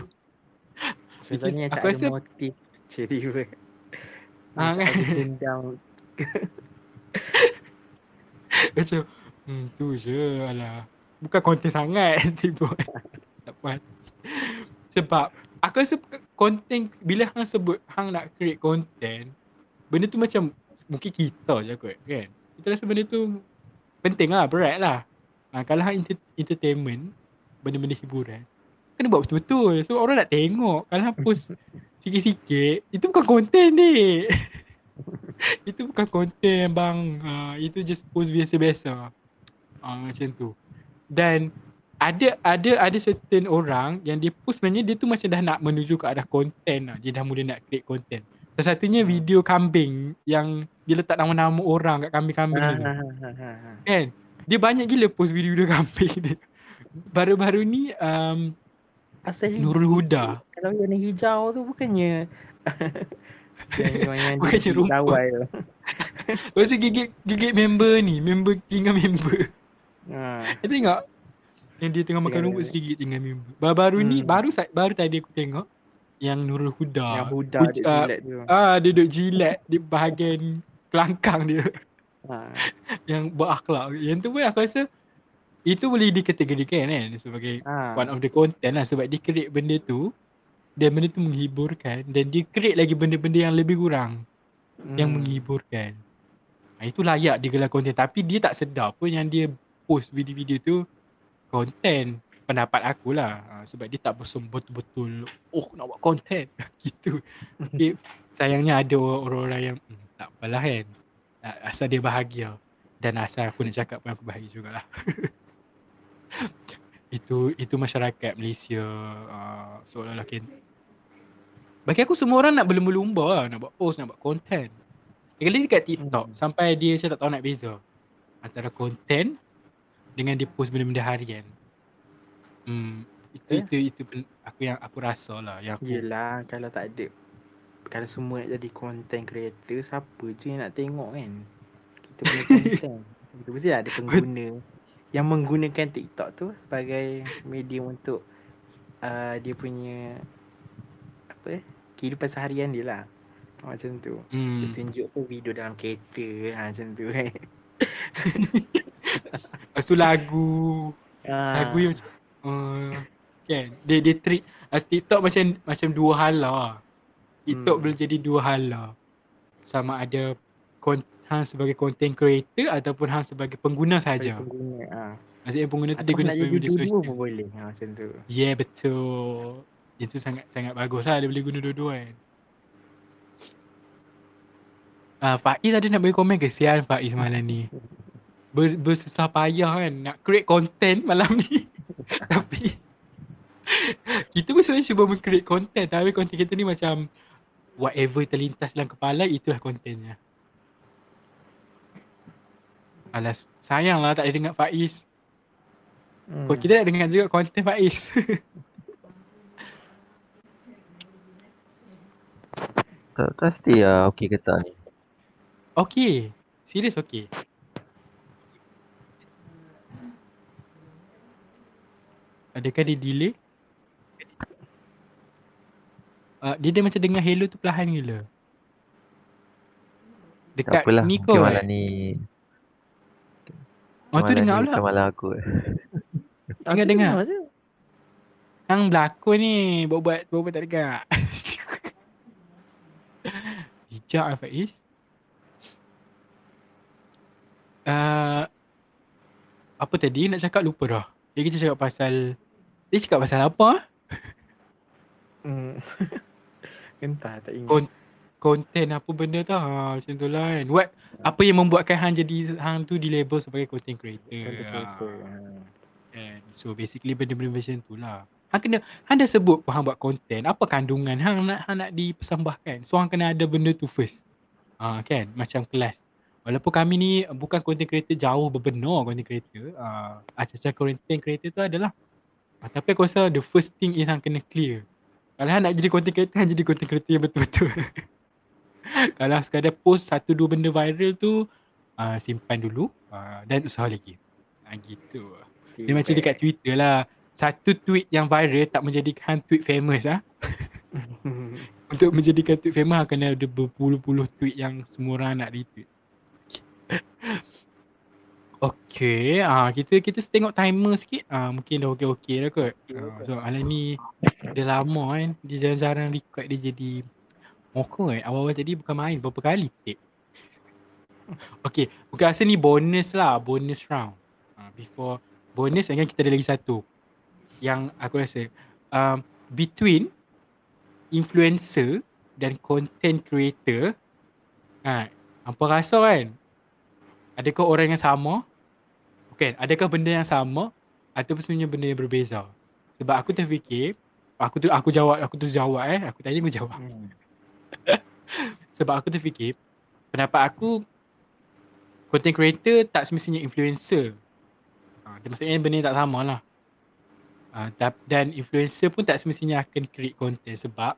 Sebenarnya tak ada
rasa-
motif cerita
Ah,
Macam
kan?
ada dendam
Macam hmm, tu je alah. Bukan konten sangat tiba. tak puas. Sebab aku rasa konten bila hang sebut hang nak create content benda tu macam mungkin kita je kot kan. Kita rasa benda tu penting lah, berat lah. Ha, kalau hang enter- entertainment, benda-benda hiburan, kena buat betul-betul. So orang nak tengok. Kalau hang post sikit-sikit, itu bukan konten ni. itu bukan konten bang. Ha, itu just post biasa-biasa. Ha, macam tu. Dan ada ada ada certain orang yang dia post sebenarnya dia tu macam dah nak menuju ke arah konten lah. Dia dah mula nak create konten. Salah satunya video kambing yang dia letak nama-nama orang kat kambing-kambing
Ha,
tu.
ha, ha, ha, ha.
Kan? Dia banyak gila post video-video kambing dia. Baru-baru ni um,
Asal
Nurul Huda.
Kalau yang hijau tu bukannya yang yang, yang
Bukannya
di-
rumput.
dawai tu.
Gigit gigit member ni, member tinggal member.
Ha.
Kau tengok yang dia tengah makan rumput sedikit tinggal member. Baru-baru ni
Hmm.
baru sa- baru tadi aku tengok yang Nurul Huda.
Yang budak
Uj- ah,
jilat tu.
Ah, dia duduk jilat di bahagian kelangkang dia
Ha.
yang berakhlak. Yang tu pun aku rasa itu boleh dikategorikan kan sebagai
Ha.
one of the content lah sebab dia create benda tu dan benda tu menghiburkan dan dia create lagi benda-benda yang lebih kurang yang
Hmm.
menghiburkan. Ha, itu layak digelar konten tapi dia tak sedar pun yang dia post video-video tu konten pendapat aku lah ha, sebab dia tak bersum betul-betul oh nak buat konten gitu. Tapi sayangnya ada orang-orang yang hmm, tak apalah kan. Asal dia bahagia. Dan asal aku nak cakap pun aku bahagia jugalah. itu itu masyarakat Malaysia uh, seolah-olah kan. Bagi aku semua orang nak berlumba-lumba lah. Nak buat post nak buat konten Kali dekat TikTok.
Hmm.
sampai dia macam tak tahu nak beza. Antara konten dengan dia post benda-benda harian. Hmm, itu
Eh?
itu itu pen- aku yang aku rasa lah yang aku
Yelah kalau tak ada kalau semua nak jadi content creator siapa je yang nak tengok kan? Kita punya content. Kita mesti ada pengguna. Yang menggunakan TikTok tu sebagai medium untuk uh, dia punya apa eh, kehidupan seharian dia lah. Macam tu. Dia
hmm.
tunjuk apa video dalam kereta ha, macam tu kan
Lepas tu lagu
ha.
lagu yang macam uh, kan dia dia treat uh, TikTok macam macam dua hala. TikTok
Hmm.
boleh jadi dua hala. Sama ada kon, hang sebagai content creator ataupun hang sebagai pengguna saja.
pengguna ha.
Maksudnya pengguna tu dia
Atau
guna
nak
sebagai media sosial.
pun boleh ha, macam tu
yeah, betul. Itu sangat sangat bagus lah dia boleh guna dua-dua kan. Ah, Faiz ada nak bagi komen ke? Sial Faiz malam ni. Ber, bersusah payah kan nak create content malam ni. Tapi kita pun sebenarnya cuba meng-create content tapi content kita ni macam whatever terlintas dalam kepala itulah kontennya. Alas, sayang lah tak ada dengar Faiz.
hmm.
Kau kita nak dengar juga konten Faiz.
Tak pasti lah okey ke tak ni.
Okay. Serius okay. Adakah dia delay? Uh, dia dia macam dengar hello tu perlahan gila.
Tak
Dekat
apalah.
ni kot.
malam ni
Oh tu dengar pula.
malam aku.
Dengar dengar. Hang berlakon ni buat-buat buat-buat tak dengar. Lah Faiz. Uh, apa tadi nak cakap lupa dah. Jadi kita cakap pasal dia cakap pasal apa? ah?
Hmm. Entah tak ingat.
Kon- Konten apa benda tu ha, macam tu lah kan. What, apa yang membuatkan hang jadi hang tu di label sebagai content creator.
Content creator.
Ha,
Ha.
kan. So basically benda-benda macam tu lah. Hang kena, hang dah sebut pun hang buat konten. Apa kandungan hang nak, hang nak dipersembahkan. So hang kena ada benda tu first. Ha, kan, macam kelas. Walaupun kami ni bukan content creator jauh berbenar content creator. Uh, acah-acah content creator tu adalah. Uh, tapi aku rasa the first thing is hang kena clear. Kalau hang nak jadi content creator, hang jadi content creator yang betul-betul. Kalau sekadar post satu dua benda viral tu, uh, simpan dulu uh, dan usaha lagi. Uh, gitu. Dia macam dekat Twitter lah. Satu tweet yang viral tak menjadikan tweet famous ah. Untuk menjadikan tweet famous kena ada berpuluh-puluh tweet yang semua orang nak retweet. Okay, ah kita kita tengok timer sikit. Ah mungkin dah okey-okey dah kot. Ah, so Alan ni dah lama kan. Dia jarang-jarang record dia jadi Moka kan. Awal-awal tadi bukan main berapa kali take. Okay, bukan rasa ni bonus lah, bonus round. Uh, before bonus kan kita ada lagi satu. Yang aku rasa um, between influencer dan content creator ha, Hampa rasa kan Adakah orang yang sama? Bukan, adakah benda yang sama? Ataupun sebenarnya benda yang berbeza? Sebab aku terfikir Aku tu aku jawab, aku tu jawab eh. Aku tanya aku jawab.
Hmm.
Sebab aku terfikir Pendapat aku Content creator tak semestinya influencer. Ha, Dia maksudnya benda tak sama lah. Ha, Dan influencer pun tak semestinya akan create content Sebab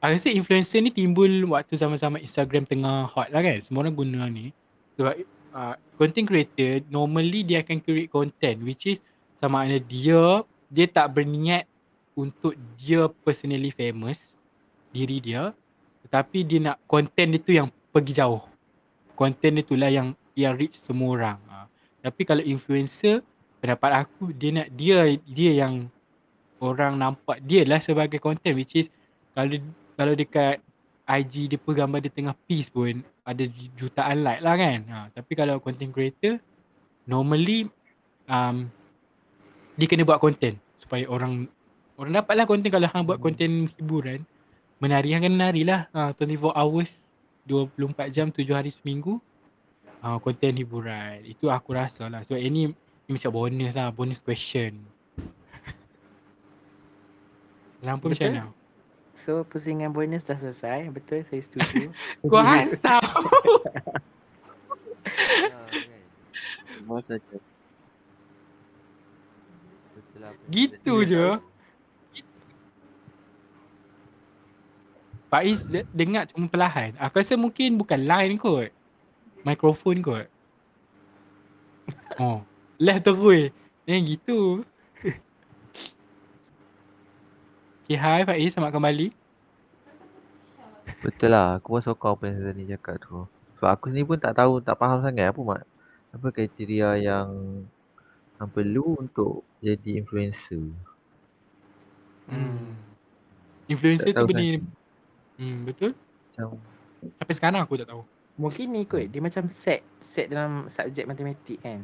Aku rasa influencer ni timbul waktu zaman-zaman Instagram tengah hot lah kan. Semua orang guna ni. Sebab uh, content creator normally dia akan create content Which is sama ada dia Dia tak berniat untuk dia personally famous Diri dia Tetapi dia nak content dia tu yang pergi jauh. Content dia tu lah yang yang reach semua orang uh, Tapi kalau influencer Pendapat aku dia nak dia dia yang orang nampak dia lah sebagai content which is kalau kalau dekat IG dia pun gambar dia tengah peace pun. Ada ju- jutaan like lah kan. Ha, tapi kalau content creator normally um, dia kena buat content supaya orang orang dapat lah content. Kalau hang buat content hiburan menari hang kena menari lah. Ha, 24 hours 24 jam 7 hari seminggu ha, content hiburan. Itu aku rasa lah. Sebab ini ni macam bonus lah. Bonus question. Lampu macam mana?
So pusingan bonus dah selesai. Betul saya setuju.
Saja. Lah apa yang
Gitu je.
cakap.
Faiz de- dengar cuma perlahan. Aku rasa mungkin bukan line kot. Mikrofon kot. Oh. Left terus. Yang gitu. Okay, hi Faiz. Selamat kembali.
Betul lah. Aku pun sokong apa yang Zani cakap tu. Sebab aku sendiri pun tak tahu, tak faham sangat apa mak. Apa kriteria yang yang perlu untuk jadi influencer.
Hmm. Influencer
Tak
tu benda. Hmm, betul.
Macam
Sampai sekarang aku tak tahu.
Mungkin ni kot. Dia macam set. Set dalam subjek matematik kan.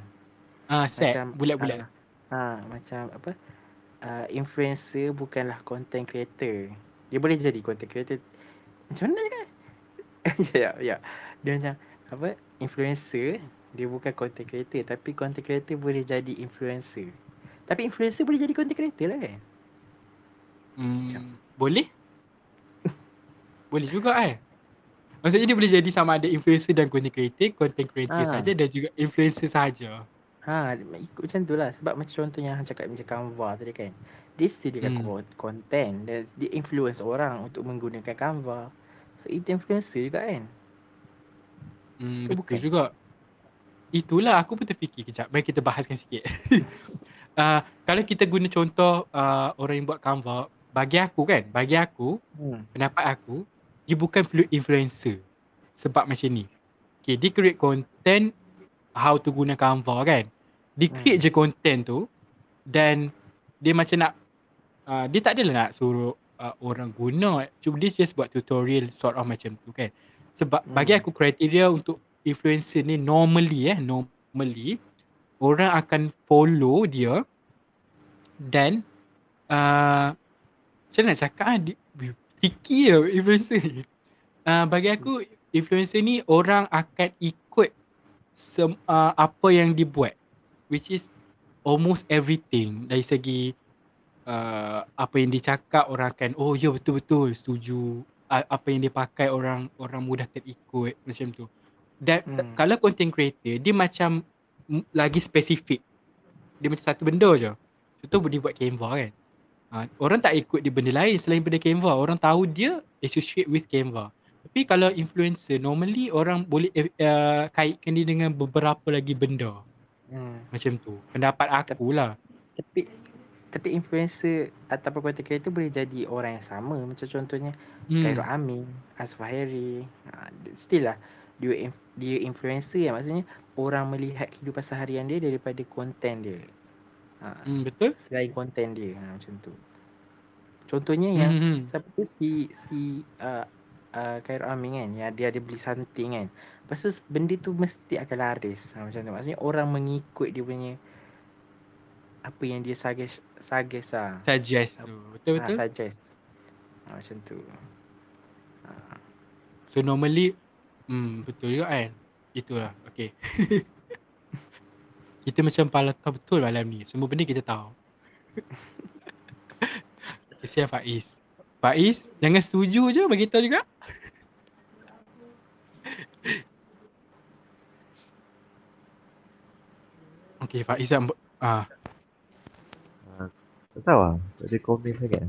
Ah, set.
Macam,
Bulat-bulat.
ah, Ha, macam apa? Uh, influencer bukanlah content creator. Dia boleh jadi content creator. Macam mana cakap? ya, ya. Dia macam apa? Influencer dia bukan content creator tapi content creator boleh jadi influencer. Tapi influencer boleh jadi content creator lah kan?
Hmm, boleh? boleh juga eh. Maksudnya dia boleh jadi sama ada influencer dan content creator, content creator
Ah.
saja dan juga influencer saja.
Ha, ikut macam tu lah. Sebab macam contohnya Hang cakap macam Canva tadi kan. Dia sediakan
Hmm.
hmm. content dan dia influence orang untuk menggunakan Canva. So itu influencer juga kan.
Hmm,
Ke
betul
bukan?
juga. Itulah aku pun terfikir kejap. Mari kita bahaskan sikit. uh, kalau kita guna contoh uh, orang yang buat Canva, bagi aku kan, bagi aku,
Hmm.
pendapat aku, dia bukan flu- influencer. Sebab macam ni. Okay, dia create content how to guna Canva kan. Dia create je content tu dan dia macam nak, uh, dia tak adalah nak suruh uh, orang guna. Cuma dia just buat tutorial sort of macam tu kan. Sebab
Hmm.
bagi aku kriteria untuk influencer ni normally eh, normally orang akan follow dia dan uh, macam nak cakap ah, di- tricky lah influencer ni. Uh, bagi aku influencer ni orang akan ikut sem, uh, apa yang dibuat which is almost everything. Dari segi uh, apa yang dia cakap orang akan oh ya betul-betul setuju A- apa yang dia pakai orang orang mudah terikut macam tu. Dan
Hmm.
kalau content creator dia macam m- lagi spesifik. Dia macam satu benda je. Contoh dia buat Canva kan. Ha, orang tak ikut dia benda lain selain benda Canva. Orang tahu dia associate with Canva tapi kalau influencer normally orang boleh uh, kaitkan dia dengan beberapa lagi benda
Hmm.
macam tu pendapat aku lah
Tapi tapi influencer ataupun content creator boleh jadi orang yang sama. Macam contohnya hmm. Khairul. Amin, Asfahiri. Ha, still lah dia, dia influencer ya maksudnya orang melihat kehidupan seharian dia daripada konten dia. Ha,
hmm betul
selain konten dia ha, macam tu. Contohnya yang
hmm. hmm.
siapa tu si si uh, uh, Khairul Amin kan yang dia ada beli something kan. Lepas tu benda tu mesti akan laris. Ha, macam tu. Maksudnya orang mengikut dia punya apa yang dia suggest suggest lah.
Suggest tu. Betul
Ha,
betul.
suggest. Ha, macam tu. Ha.
So normally hmm betul juga kan. Itulah. Okay. kita macam pala tahu betul malam ni. Semua benda kita tahu. Kesian Faiz. Faiz, jangan setuju je bagi tahu juga. Okay, Faiz yang ah,
Tak tahu lah. Tak ada komen sangat.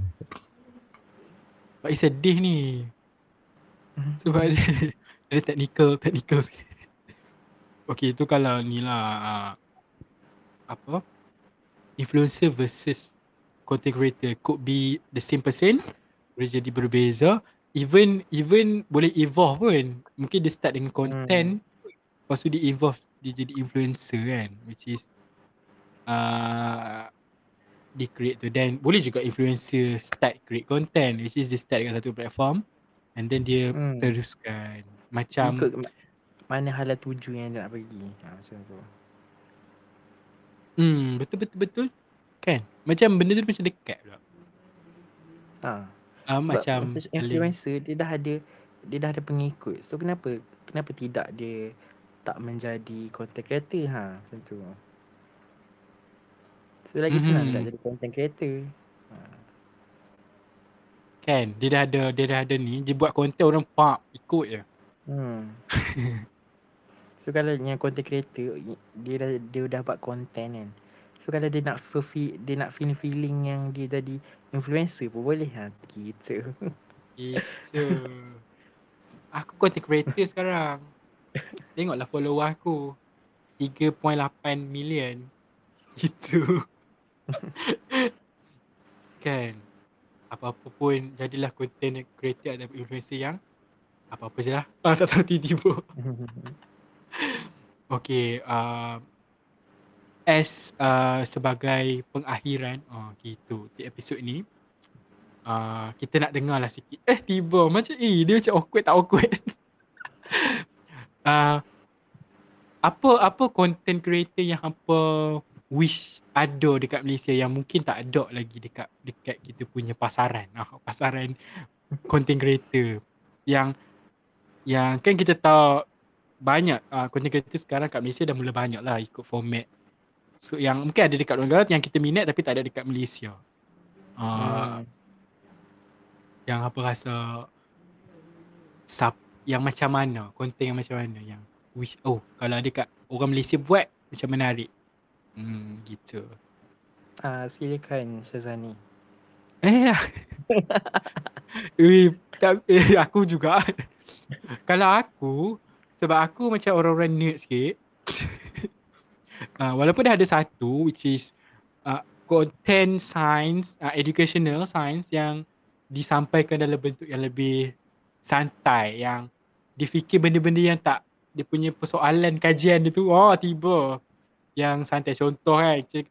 Faiz sedih ni. Sebab dia ada technical, technical sikit. Okay, tu kalau ni lah ah, apa? Influencer versus content creator could be the same person boleh jadi berbeza even even boleh evolve pun mungkin dia start dengan content hmm. lepas tu dia evolve dia jadi influencer kan which is uh, dia create tu dan boleh juga influencer start create content which is dia start dengan satu platform and then dia
Hmm.
teruskan macam
Ikut ma- mana hala tuju yang dia nak pergi. Ha, macam tu.
hmm betul betul betul kan macam benda tu macam dekat pula
Ha.
Uh,
Sebab
macam
influ- influencer dia dah ada dia dah ada pengikut. So kenapa kenapa tidak dia tak menjadi content creator ha macam tu. So lagi mm-hmm. senang
Mhm.
tak jadi content creator. Ha.
kan dia dah ada dia dah ada ni dia buat konten orang pak ikut je
Hmm. so kalau yang content creator i- dia dah dia dah buat content kan. So kalau dia nak feel dia nak feel feeling yang dia jadi influencer pun boleh ha gitu.
Itu. Aku content creator sekarang. Tengoklah follower aku. 3.8 million. Gitu. kan. Apa-apa pun jadilah content creator atau influencer yang apa-apa je lah. Ah, tak tahu tiba-tiba. Okay. Uh, as uh, sebagai pengakhiran. Oh, gitu. Di episod ni. Uh, kita nak dengar lah sikit. Eh tiba macam eh dia macam awkward tak awkward. uh, apa apa content creator yang apa wish ada dekat Malaysia yang mungkin tak ada lagi dekat dekat kita punya pasaran. Ah pasaran content creator yang yang kan kita tahu banyak uh, content creator sekarang kat Malaysia dah mula banyak lah ikut format. So yang mungkin ada dekat luar negara yang kita minat tapi tak ada dekat Malaysia. Uh,
Hmm.
yang apa rasa sub yang macam mana konten yang macam mana yang wish oh kalau ada kat orang Malaysia buat macam menarik hmm gitu
Ah silakan Syazani.
eh eh tak eh aku juga kalau aku sebab aku macam orang-orang nerd sikit uh, walaupun dah ada satu which is uh, content science uh, educational science yang disampaikan dalam bentuk yang lebih santai yang dia fikir benda-benda yang tak dia punya persoalan kajian dia tu oh tiba yang santai contoh kan cik,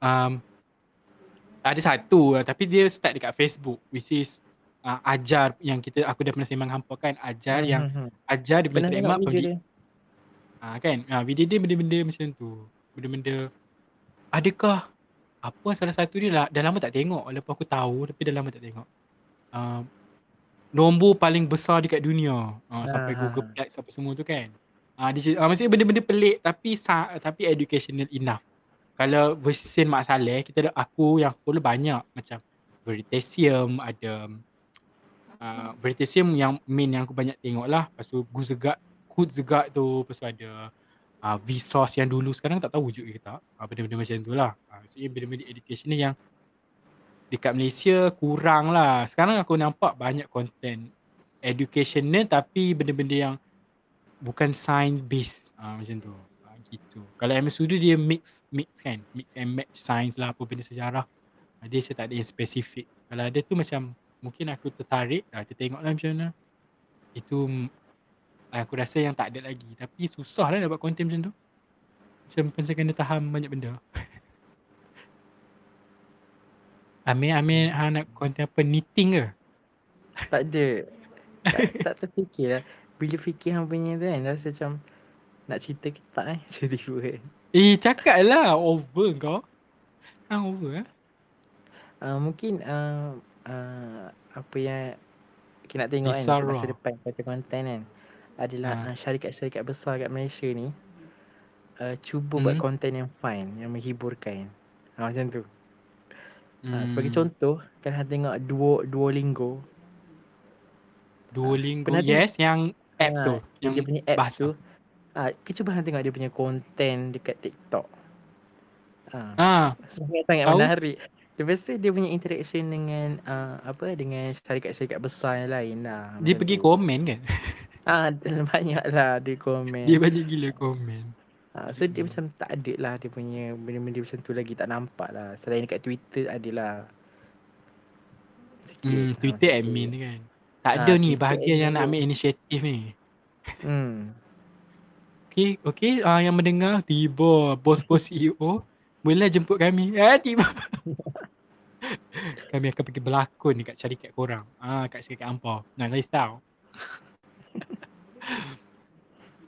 um, ada satu lah, tapi dia start dekat Facebook which is uh, ajar yang kita aku dah pernah sembang hampa kan ajar yang
Hmm, hmm, hmm.
ajar trademark
tengok video
bagi
dia.
Ah kan, ah video dia benda-benda macam tu. Benda-benda adakah apa salah satu dia lah, dah lama tak tengok walaupun aku tahu tapi dah lama tak tengok. Uh, nombor paling besar dekat dunia. Uh, sampai
Ah,
Google
ah.
Plex apa semua tu kan. Ah uh, dia uh, maksudnya benda-benda pelik tapi sa- tapi educational enough. Kalau version Mak Saleh kita ada aku yang follow banyak macam Veritasium ada uh, Veritasium yang main yang aku banyak tengok lah. Lepas tu Guzegak Kutzegak tu. Lepas tu ada uh, Vsauce yang dulu Sekarang tak tahu wujud ke tak. Uh, Benda-benda macam tu lah. Uh, Maksudnya benda-benda educational yang Dekat Malaysia kurang lah. Sekarang aku nampak banyak content Educational tapi benda-benda yang Bukan science based uh, Macam tu. Uh, Gitu. Kalau MS Studio dia mix Mix kan? Mix and match science lah Apa benda sejarah. Uh, Dia macam tak ada yang spesifik Kalau ada tu macam Mungkin aku tertarik. Uh, Kita tengok lah macam mana. Itu aku rasa yang tak ada lagi tapi susah lah nak buat konten macam tu macam macam kena tahan banyak benda Amir Amir ha, nak konten apa knitting ke
Tak ada. tak, tak terfikir lah. Bila fikir hang punya tu kan, rasa macam nak cerita ke tak eh? Macam tiba kan.
Eh cakap lah over kau. Hang over eh.
Uh, mungkin uh, uh, apa yang kita nak tengok kan
Isara.
masa depan kata konten kan adalah
Ha.
uh, syarikat-syarikat besar kat Malaysia ni uh, cuba buat
Hmm.
konten yang fine, yang menghiburkan. Ha, macam tu. Ha, sebagai
Hmm.
contoh, kalau hang tengok Duo Duolingo,
Duolingo.
Pernah tengok?
yes, yang apps
Ah,
tu.
yang dia punya apps
bahasa.
tu, ah, uh, cuba hang tengok dia punya konten dekat TikTok. Ah,
Ah,
sangat-sangat
Tahu?
menarik. Lepas tu dia punya interaction dengan uh, apa dengan syarikat-syarikat besar yang lain lah.
dia pergi
tu.
komen kan.
Ah, banyak lah dia komen.
Dia banyak gila komen.
Ah, so dia macam tak ada lah dia punya benda-benda macam tu lagi tak nampak lah. Selain dekat Twitter adalah sikit.
Hmm,
Ah,
Twitter
tu.
admin ni kan. Tak
Ah,
ada ni
Twitter
bahagian yang nak ambil inisiatif ni.
Hmm.
Okey, okey, uh, yang mendengar tiba bos-bos CEO bolehlah jemput kami. Ah, tiba. kami akan pergi berlakon dekat syarikat korang. Ah, kat syarikat Ampau. Nah, risau.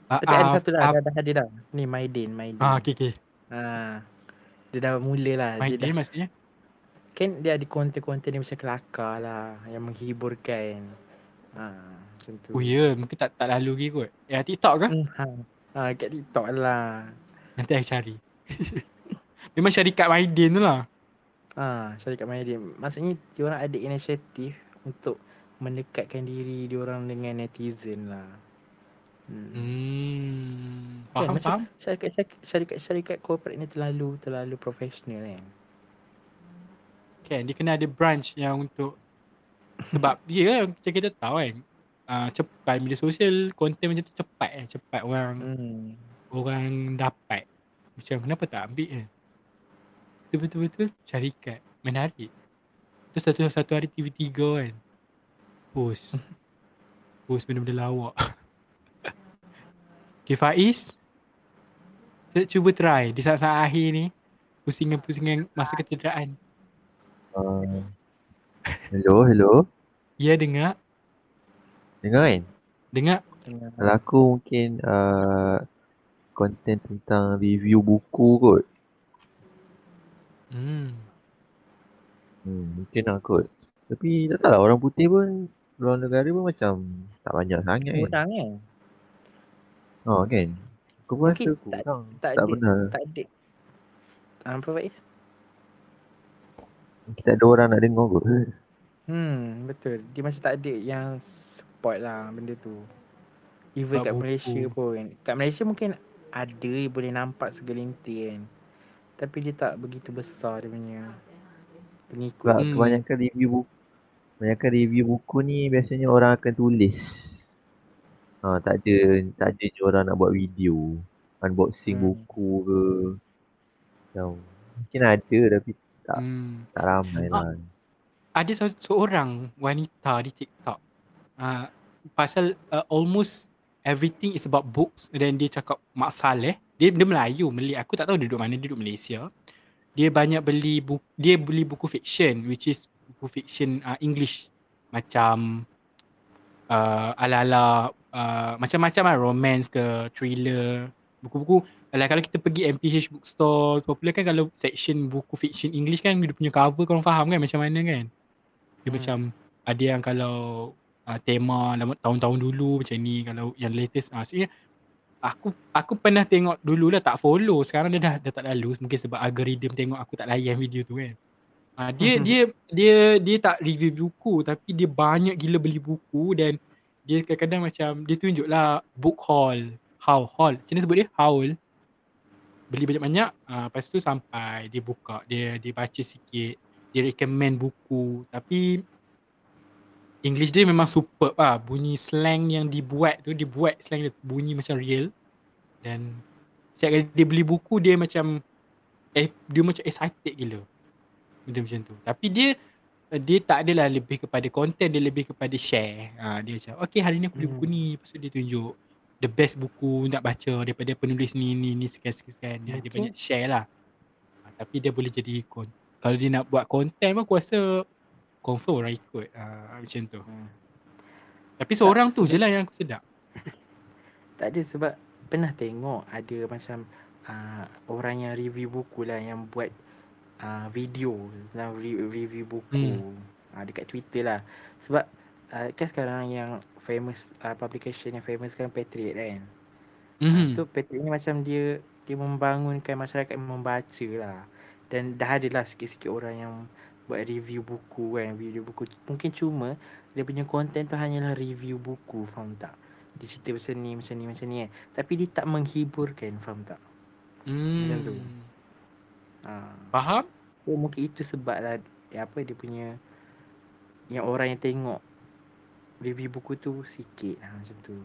Ah,
Tapi ada
ah,
satu lah,
ah,
dah, dah ada dah. Ni Maidin, Maidin.
Ah, okey okey.
Ah, dia dah mula lah.
Main
dia dah,
dia maksudnya.
kan dia ada konten-konten yang macam kelakar lah. Yang menghiburkan. Ah, macam tu.
Oh ya, yeah. mungkin tak tak lalu lagi kot. Ya TikTok ke?
Hmm, ha. Ah, kat TikTok lah.
Nanti aku cari. Memang syarikat Maidin tu lah.
Ah, syarikat Maidin. Maksudnya diorang ada inisiatif untuk mendekatkan diri diorang dengan netizen lah. Hmm.
Hmm.
Kan,
Faham faham.
syarikat syarikat syarikat corporate ni terlalu terlalu profesional kan.
Kan dia kena ada branch yang untuk sebab dia macam kita tahu kan. Uh, cepat media sosial konten macam tu cepat kan cepat orang
Hmm.
orang dapat macam kenapa tak ambil kan tu betul-betul syarikat menarik tu satu satu hari TV3 kan post post benda-benda lawak okay Faiz kita cuba try di saat-saat akhir ni pusingan-pusingan masa kecederaan
Uh, hello, hello.
ya dengar
Dengar kan?
dengar.
Kalau aku mungkin uh, konten tentang review buku kot.
hmm.
Hmm, mungkin lah kot. Tapi tak tahu lah orang putih pun luar negara pun macam tak banyak sangat kan.
Kurang kan?
Oh kan. Aku pun rasa
Mungkin tak-
kurang.
tak
Tak,
ada.
benar.
Tak ada. Apa Faiz?
Kita ada orang nak dengar kot.
Hmm, betul. Dia macam tak ada yang support lah benda tu. Even
Sebab
kat
buku.
Malaysia pun. Kat Malaysia mungkin ada boleh nampak segelintir kan. Tapi dia tak begitu besar dia punya pengikut.
Sebab
Hmm.
kebanyakan review buku kebanyakan review buku ni biasanya orang akan tulis. Ha, tak ada tak ada je orang nak buat video. Unboxing
Hmm.
buku ke. Macam, mungkin ada tapi tak
hmm.
tak ramai
Ah.
lah.
ada se- seorang wanita di TikTok uh, pasal uh, almost everything is about books dan dia cakap Mak Saleh dia, dia Melayu Meli aku tak tahu dia duduk mana dia duduk Malaysia dia banyak beli buku dia beli buku fiction which is buku fiction uh, English macam uh, ala-ala uh, macam-macam lah romance ke thriller buku-buku. Alah, kalau kita pergi MPH bookstore popular kan kalau section buku fiction English kan dia punya cover korang faham kan macam mana kan? Dia
Hmm.
macam ada yang kalau uh, tema lama, tahun-tahun dulu macam ni kalau yang latest uh, maksudnya aku aku pernah tengok dulu lah tak follow. Sekarang dia dah dah tak lalu mungkin sebab algorithm tengok aku tak layan video tu kan. Uh, dia dia dia dia tak review buku tapi dia banyak gila beli buku dan dia kadang-kadang macam dia tunjuk lah book haul. How haul. Macam mana sebut dia? Haul. Beli banyak-banyak. Uh, lepas tu sampai dia buka dia dia baca sikit. Dia recommend buku. Tapi English dia memang superb lah. Bunyi slang yang dibuat tu dia buat slang dia bunyi macam real. Dan setiap kali dia beli buku dia macam eh dia macam excited gila benda macam tu. Tapi dia dia tak adalah lebih kepada content dia lebih kepada share. Ha, dia macam okay hari ni aku beli buku
Hmm.
ni. Lepas tu dia tunjuk the best buku nak baca daripada penulis ni ni ni sekian sekian dia, dia banyak share lah. Ha, tapi dia boleh jadi kon- kalau dia nak buat content pun aku rasa confirm orang ikut ha, macam tu.
Hmm.
Tapi seorang tu
sebab-
je lah yang aku sedap.
Tak ada sebab pernah tengok ada macam uh, orang yang review buku lah yang buat uh, video tentang re- review buku
Hmm.
uh, dekat Twitter lah. Sebab uh, kan sekarang yang famous uh, publication yang famous kan Patriot kan.
Mhm.
Mm-hmm. So Patriot ni macam dia dia membangunkan masyarakat membaca lah. Dan dah ada lah sikit-sikit orang yang buat review buku kan, review buku. Mungkin cuma dia punya konten tu hanyalah review buku, faham tak? Dia cerita macam ni, macam ni, macam ni kan. Tapi dia tak menghiburkan, faham tak?
Hmm.
Macam tu. Ha.
Faham?
So mungkin itu sebab lah ya, apa dia punya yang orang yang tengok review buku tu sikit ha, macam tu.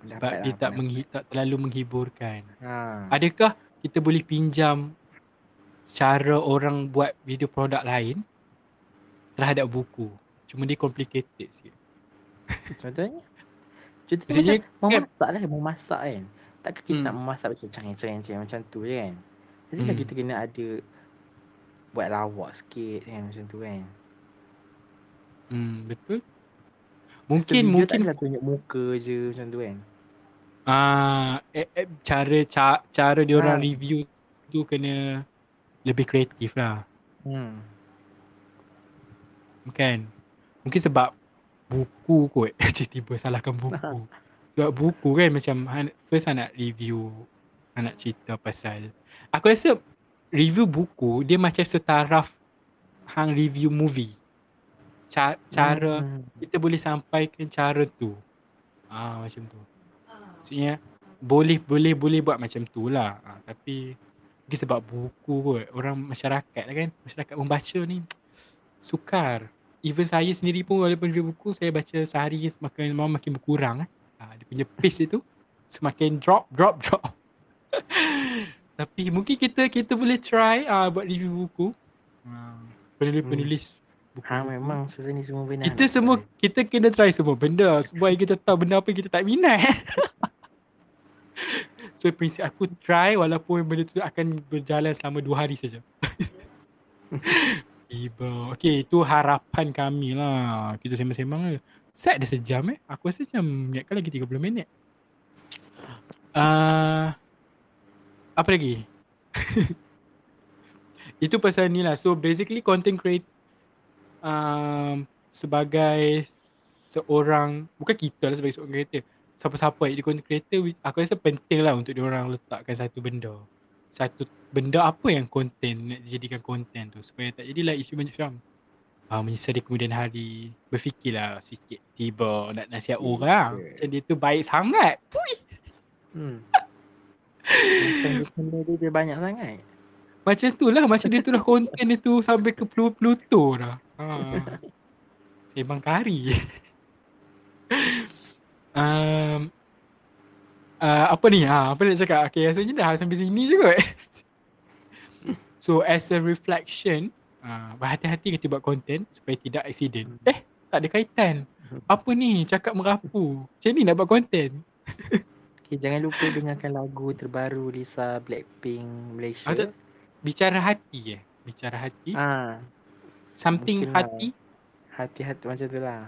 Sebab
Pendapat
dia
lah,
tak, menghi- tak terlalu menghiburkan.
ha.
Adakah kita boleh pinjam cara orang buat video produk lain terhadap buku? Cuma dia complicated sikit.
Contohnya? Contohnya
Maksudnya
macam
kan-
memasak lah, memasak kan. Takkan kita
Hmm.
nak memasak macam cengeng-cengeng macam tu je kan. Mestilah
Hmm.
kita kena ada buat lawak sikit kan macam tu kan.
Hmm, betul.
Mungkin
Mungkin
video
mungkin
tak tunjuk muka je macam tu kan.
ah eh, eh, cara ca, cara dia orang
Ha.
review tu kena lebih kreatif lah.
Hmm.
Kan? Mungkin sebab buku kot. Tiba-tiba salahkan buku. Sebab buku kan macam first I nak review I nak cerita pasal aku rasa review buku dia macam setaraf hang review movie. Ca- cara
Hmm.
kita boleh sampaikan cara tu. Ah macam tu. Maksudnya boleh boleh boleh buat macam tu lah. Ah, tapi mungkin sebab buku kot orang masyarakat lah kan. Masyarakat membaca ni sukar. Even saya sendiri pun walaupun review buku saya baca sehari makin makin, makin berkurang eh. Ah, dia punya pace itu semakin drop drop drop. tapi mungkin kita kita boleh try ah buat review buku. Ah, penulis-penulis buku.
Ha memang susah ni semua benar.
Kita semua
try.
kita kena try semua benda supaya kita tahu benda apa kita tak minat. so prinsip aku try walaupun benda tu akan berjalan selama dua hari saja. Tiba. Okay, itu harapan kami lah. Kita sembang-sembang je. Set dah sejam eh. Aku rasa macam ingatkan lagi 30 minit. Uh, apa lagi? itu pasal ni lah. So basically content create um, sebagai seorang bukan kita lah sebagai seorang creator siapa-siapa yang jadi content creator aku rasa penting lah untuk orang letakkan satu benda satu benda apa yang konten nak dijadikan konten tu supaya tak jadilah isu macam uh, menyesal di kemudian hari berfikirlah sikit tiba nak nasihat orang macam dia tu baik sangat Pui.
Hmm. Benda dia, dia banyak sangat.
macam tu lah macam dia tu dah konten dia tu sampai ke Plu- Pluto dah. Ha. sembang kari. Um, uh, apa ni? Ha, apa nak cakap? Okay rasanya dah sampai sini je kot so as a reflection uh, berhati-hati kita buat konten supaya tidak accident. Eh tak ada kaitan. Apa ni? Cakap merapu. Macam ni nak buat konten
Okay, jangan lupa dengarkan lagu terbaru Lisa Blackpink Malaysia.
Ada- bicara hati eh bicara hati
Ah,
something
mungkin lah.
hati
hati-hati macam tu lah.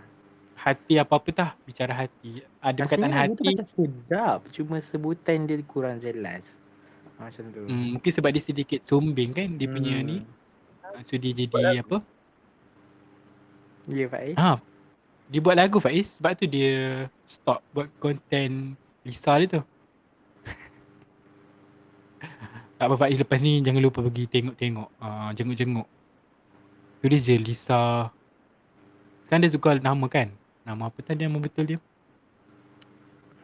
hati apa-apa tah bicara hati ada perkataan
Rasanya lagu tu
hati
macam sedap. Cuma sebutan dia kurang jelas. Ah, macam tu.
hmm, mungkin sebab dia sedikit sombing kan dia punya ni Ah, so dia jadi apa
Ya, Faiz.
ha dia buat lagu Faiz sebab tu dia stop buat konten Lisa dia tu. Tak apa Faiz lepas ni jangan lupa pergi tengok-tengok uh, jenguk-jenguk. Tulis je Lisa kan dia tukar nama kan? Nama apa tadi nama betul dia?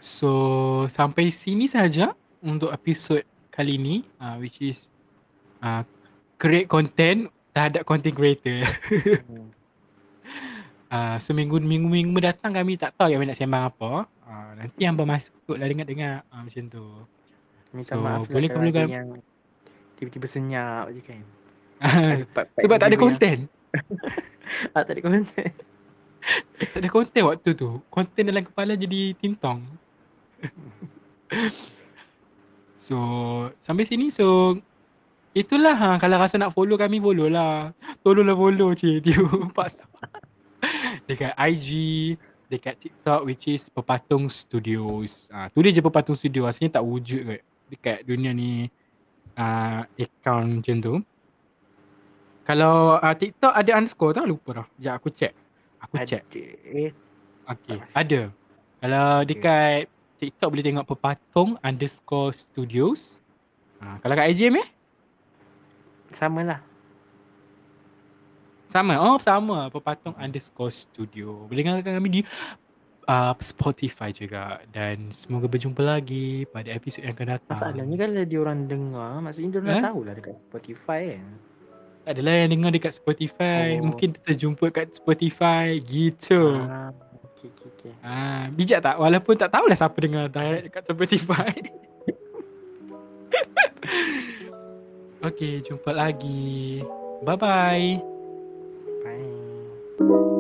So sampai sini saja untuk episod kali ni uh, which is uh, create content terhadap content creator.
Hmm.
Uh, so minggu minggu minggu mendatang kami tak tahu kami nak sembang apa. Uh, nanti yang bermasuk lah dengar-dengar uh, macam tu.
Minta
So,
maaf lah
boleh
kalau
kalau
ada
kau-
yang tiba-tiba senyap je kan. Ada part-part
Sebab tak ada
video yang-
konten.
Ah, tak ada konten.
Tak ada konten waktu tu. Konten dalam kepala jadi tintong. so sampai sini so itulah ha, kalau rasa nak follow kami follow lah. Tolonglah follow cik. Dia paksa. Dekat IG, dekat TikTok which is Pepatung Studios. Ah, tulis je Pepatung Studio aslinya tak wujud kot dekat dunia ni uh, account macam tu. Kalau uh, TikTok ada underscore tak lupa dah. Sekejap aku check. Aku check.
Ada.
Okay, ada. Kalau dekat TikTok boleh tengok Pepatung underscore studios. Ha, kalau kat IGM eh?
sama lah.
Sama. Oh, sama. Pepatung underscore studio. Boleh dengarkan kami di uh, Spotify juga. Dan semoga berjumpa lagi pada episod yang akan datang.
Masalahnya kalau dia orang dengar, maksudnya dia orang
Eh?
dah tahulah dekat Spotify kan.
Tak adalah yang dengar dekat Spotify.
Oh.
Mungkin kita jumpa kat Spotify. Gitu.
Ah, okey okey okey.
Ah, bijak tak? Walaupun tak tahulah siapa dengar direct dekat Spotify. okay, jumpa lagi. Bye-bye. Thank you.